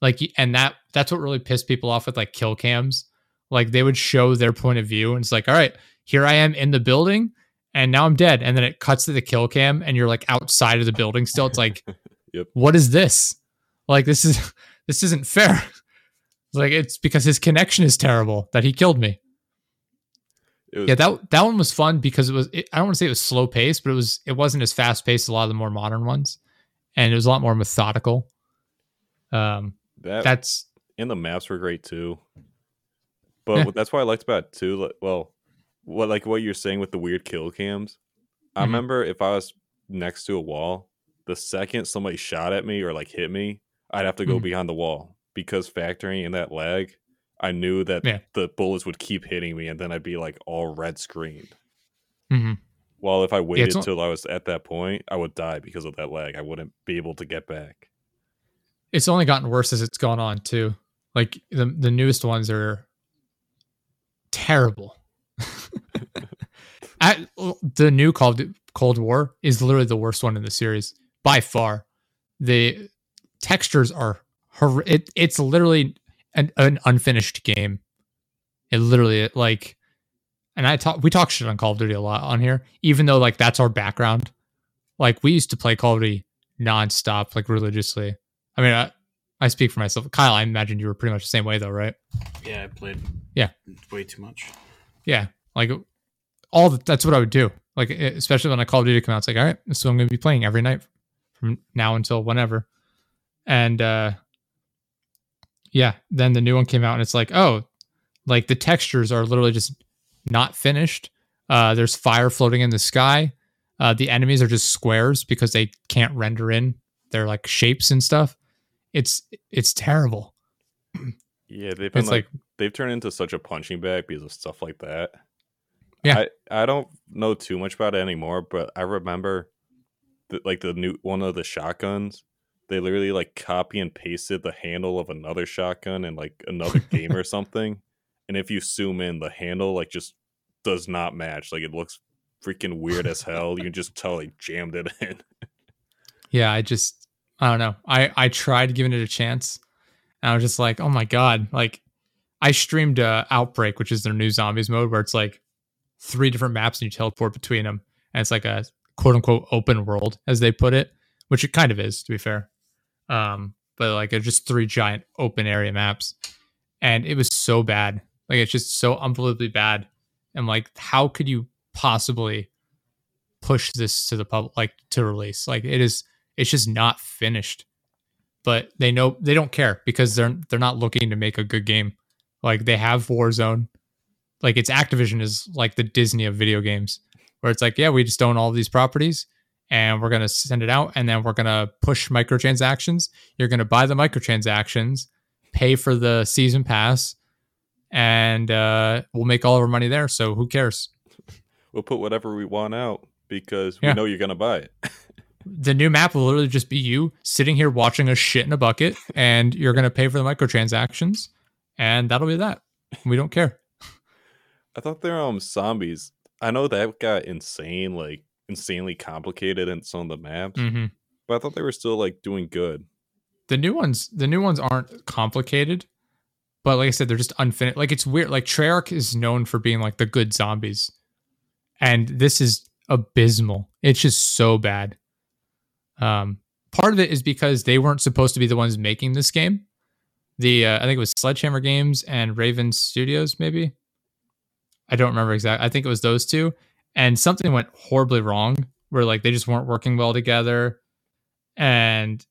Like, and that that's what really pissed people off with like kill cams. Like they would show their point of view, and it's like, all right, here I am in the building, and now I'm dead. And then it cuts to the kill cam, and you're like outside of the building still. It's like, [LAUGHS] Yep. what is this? Like this is [LAUGHS] this isn't fair. [LAUGHS] It's like it's because his connection is terrible that he killed me. Was, Yeah, that that one was fun because it was. It, I don't want to say it was slow paced, but it was. It wasn't as fast paced as a lot of the more modern ones, and it was a lot more methodical. Um, that, that's and the maps were great too. But Yeah. that's what I liked about it too. Well, what like what you're saying with the weird kill cams. I Mhm. remember if I was next to a wall, the second somebody shot at me or like hit me, I'd have to go Mhm. behind the wall because factoring in that lag, I knew that Yeah. the bullets would keep hitting me and then I'd be like all red screened. mhm. While if I waited till I was at that point, I would die because of that lag. I wouldn't be able to get back. it's only gotten worse as it's gone on too. Like the the newest ones are terrible. [LAUGHS] The new Call Cold War is literally the worst one in the series by far. The textures are hor- it, it's literally an, an unfinished game. It literally like, and I talk we talk shit on Call of Duty a lot on here, even though like that's our background. Like we used to play Call of Duty nonstop, like religiously. I mean, I, I speak for myself. Kyle, I imagine you were pretty much the same way though, right? Yeah, I played. Yeah. way too much. Yeah, like all the, that's what I would do. Like especially when I Call of Duty come out, it's like, all right, this is what I'm going to be playing every night from now until whenever. And uh yeah, then the new one came out, and it's like, oh, like the textures are literally just not finished. Uh There's fire floating in the sky. uh, the enemies are just squares because they can't render in their like shapes and stuff. It's it's terrible. Yeah, they've been like, like they've turned into such a punching bag because of stuff like that. Yeah. I, I don't know too much about it anymore, but I remember like the new one of the shotguns, they literally like copy and pasted the handle of another shotgun in like another game or [LAUGHS] something. And if you zoom in, the handle like just does not match. Like it looks freaking weird as hell. You can just tell they jammed it in. yeah, I just I don't know. I I tried giving it a chance, and I was just like, oh my god! Like I streamed uh, Outbreak, which is their new zombies mode, where it's like three different maps and you teleport between them, and it's like a quote unquote open world as they put it, which it kind of is to be fair. Um, but like just three giant open area maps, and it was so bad. Like it's just so unbelievably bad. And like, how could you possibly push this to the public, like to release? Like it is, it's just not finished. But they know they don't care because they're they're not looking to make a good game. Like they have Warzone, like it's Activision is like the Disney of video games, where it's like, yeah, we just own all these properties and we're gonna send it out, and then we're gonna push microtransactions. You're gonna buy the microtransactions, pay for the season pass, and uh, we'll make all of our money there. So who cares? We'll put whatever we want out because we Yeah. know you're gonna buy it. [LAUGHS] The new map will literally just be you sitting here watching a shit in a bucket, and you're gonna pay for the microtransactions, and that'll be that. We don't care. I thought they're um zombies. I know that got insane, like insanely complicated in some of the maps, hmm but I thought they were still like doing good. the new ones the new ones aren't complicated but like i said they're just unfinished like it's weird like treyarch is known for being like the good zombies and this is abysmal. It's just so bad. Um part of it is because they weren't supposed to be the ones making this game. The uh, i think it was sledgehammer games and raven studios maybe? I don't remember exactly i think it was those two and something went horribly wrong where like they just weren't working well together and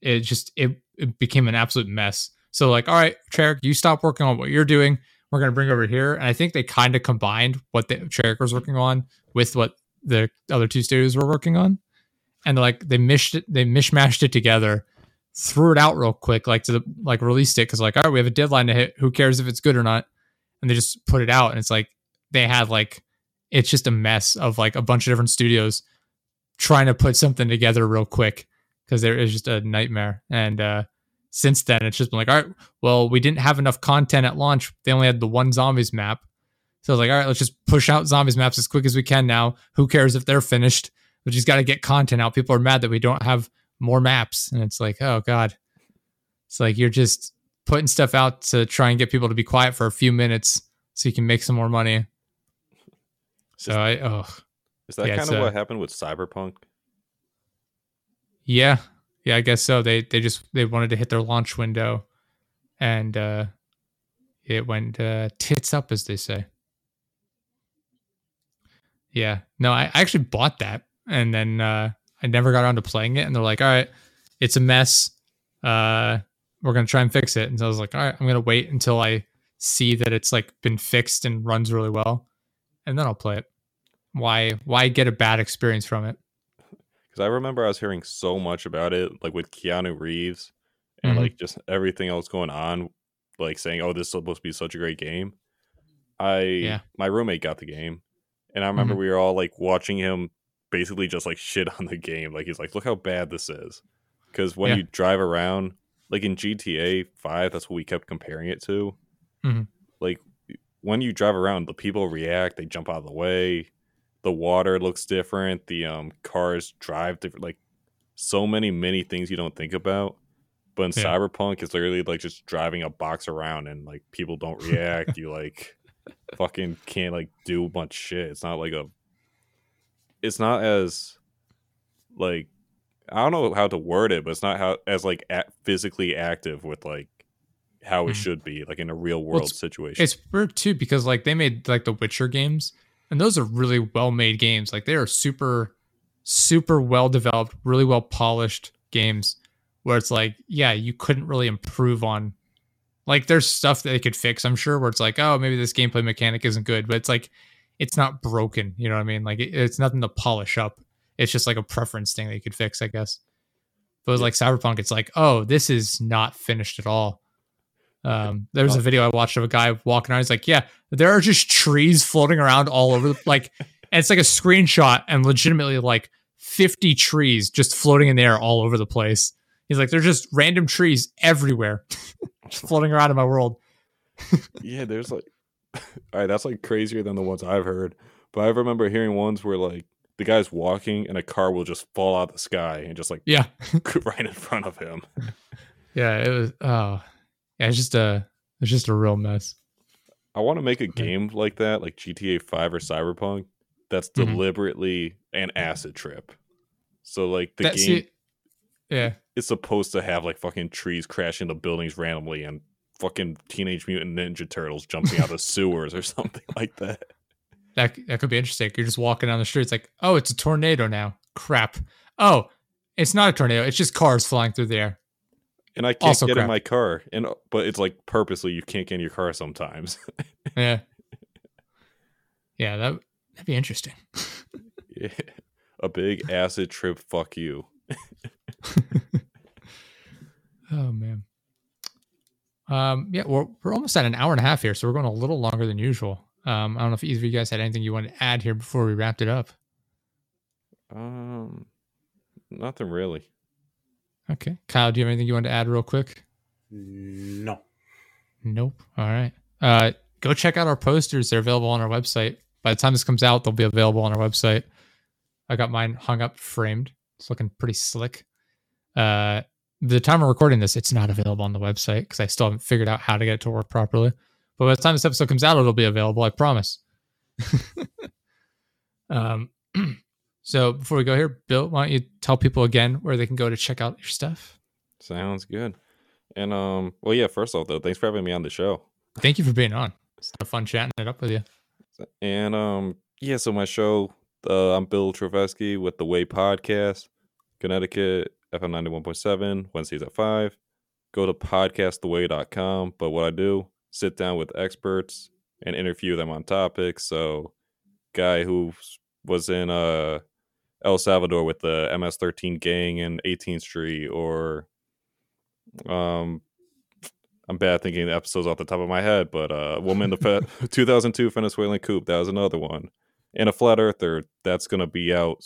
it just it, it became an absolute mess. So like, all right, Treyarch, you stop working on what you're doing. We're gonna bring over here, and I think they kind of combined what the Treyarch was working on with what the other two studios were working on, and like they mished it, they mishmashed it together, threw it out real quick, like to the like released it because like, all right, we have a deadline to hit. Who cares if it's good or not? And they just put it out, and it's like they had like it's just a mess of like a bunch of different studios trying to put something together real quick because there is just a nightmare. And uh, since then, it's just been like, all right, well, we didn't have enough content at launch. They only had the one zombies map. So I was like, all right, let's just push out zombies maps as quick as we can now. Who cares if they're finished? We just got to get content out. People are mad that we don't have more maps. And it's like, oh, God. It's like you're just putting stuff out to try and get people to be quiet for a few minutes so you can make some more money. So I, oh, Is that Yeah, kind of uh, what happened with Cyberpunk? Yeah. Yeah, I guess so. They they just they wanted to hit their launch window and uh it went uh tits up as they say. Yeah. No, I, I actually bought that and then uh I never got around to playing it and they're like, "All right, it's a mess. Uh we're to try and fix it." And so I was like, "All right, I'm to wait until I see that it's like been fixed and runs really well and then I'll play it." Why why get a bad experience from it? Because I remember I was hearing so much about it, like with Keanu Reeves and Mhm. like just everything else going on, like saying, "Oh, this is supposed to be such a great game." I Yeah. my roommate got the game, and I remember Mhm. we were all like watching him basically just like [LAUGHS] shit on the game. Like he's like, "Look how bad this is," because when Yeah. you drive around, like in GTA Five, that's what we kept comparing it to. Mhm. Like when you drive around, the people react, they jump out of the way. The water looks different. The um cars drive different. Like so many many things you don't think about. But in Yeah. Cyberpunk, it's literally like just driving a box around and like people don't react. you like fucking can't like do much shit. It's not like a. It's not as like I don't know how to word it, but it's not how as like a- physically active with like how it Mhm. should be, like in a real world it's- situation. It's weird too because like they made like the Witcher games, and those are really well made games. Like they are super, super well developed, really well polished games. Where it's like, yeah, you couldn't really improve on. Like there's stuff that they could fix, I'm sure. Where it's like, oh, maybe this gameplay mechanic isn't good, but it's like, it's not broken. You know what I mean? Like it, it's nothing to polish up. It's just like a preference thing that you could fix, I guess. But with like Cyberpunk, it's like, oh, this is not finished at all. Um, there was a video I watched of a guy walking around. He's like, yeah, there are just trees floating around all over. The, [LAUGHS] like, and it's like a screenshot and legitimately like 50 trees just floating in the air all over the place. He's like, there's just random trees everywhere, [LAUGHS] just floating around in my world. yeah, there's like, [LAUGHS] all right, that's like crazier than the ones I've heard. But I remember hearing ones where like the guy's walking and a car will just fall out of the sky and just like Yeah, right in front of him. yeah, it was. Oh, yeah, it's just a, it's just a real mess. I want to make a game like that, like GTA 5 or Cyberpunk, that's Mhm. deliberately an acid trip. So like the That's game it. Yeah, It's supposed to have like fucking trees crashing into buildings randomly and fucking Teenage Mutant Ninja Turtles jumping out of [LAUGHS] sewers or something like that. that that could be interesting. You're just walking down the street. It's like, oh, it's a tornado now. Crap. Oh, it's not a tornado. It's just cars flying through the air. And I can't Also get crap. in my car. And but it's like purposely you can't get in your car sometimes. [LAUGHS] Yeah. Yeah, that that'd be interesting. Yeah. A big acid trip fuck you. [LAUGHS] Oh man. Um, yeah, we're we're almost at an hour and a half here, so we're going a little longer than usual. Um, I don't know if either of you guys had anything you wanted to add here before we wrapped it up. Um nothing really. Okay, Kyle, do you have anything you want to add real quick? No. Nope. All right. Uh, go check out our posters. They're available on our website. By the time this comes out, they'll be available on our website. I got mine hung up framed. It's looking pretty slick. Uh, the time we're recording this, it's not available on the website because I still haven't figured out how to get it to work properly. But by the time this episode comes out, it'll be available. I promise. [LAUGHS] um, [CLEARS THROAT] so before we go here, Bill, why don't you tell people again where they can go to check out your stuff? Sounds good. And um well yeah, first off though, thanks for having me on the show. Thank you for being on. It's a fun chatting it up with you. And um yeah, so my show, uh, I'm Bill Travesky with the Way Podcast, Connecticut, FM 91.7, Wednesdays at 5. Go to podcasttheway.com. But what I do, sit down with experts and interview them on topics. So, guy who was in uh, El Salvador with the MS-13 gang in 18th Street, or um, I'm bad thinking the episodes off the top of my head, but uh, woman in the fe- [LAUGHS] 2002 Venezuelan coup, that was another one, and a flat earther that's gonna be out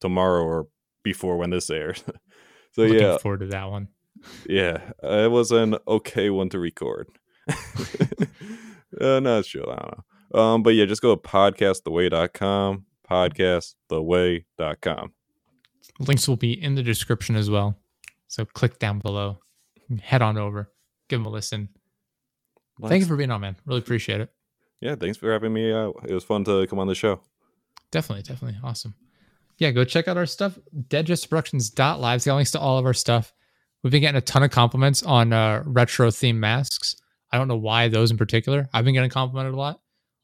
tomorrow or before when this airs. [LAUGHS] so Looking yeah, forward to that one. yeah, it was an okay one to record. [LAUGHS] uh, not sure, I don't know. Um, but yeah, just go to podcasttheway.com, podcasttheway.com. Links will be in the description as well. So click down below, head on over, give them a listen. Thank you for being on, man. Really appreciate it. Yeah, thanks for having me out. It was fun to come on the show. Definitely, definitely. Awesome. Yeah, go check out our stuff. Deadjustproductions.live. It's got links to all of our stuff. We've been getting a ton of compliments on uh, retro themed masks. I don't know why those in particular. I've been getting complimented a lot.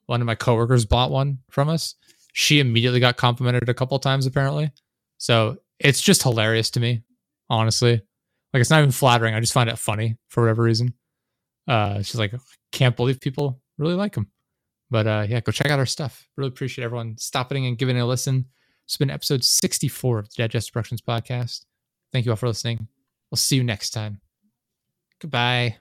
One of my coworkers bought one from us. She immediately got complimented a couple times, apparently. So it's just hilarious to me, honestly. Like it's not even flattering. I just find it funny for whatever reason. Uh, just like can't believe people really like him. But uh, yeah, go check out our stuff. Really appreciate everyone stopping and giving it a listen. It's been episode 64 of the Digest Productions podcast. Thank you all for listening. We'll see you next time. Goodbye.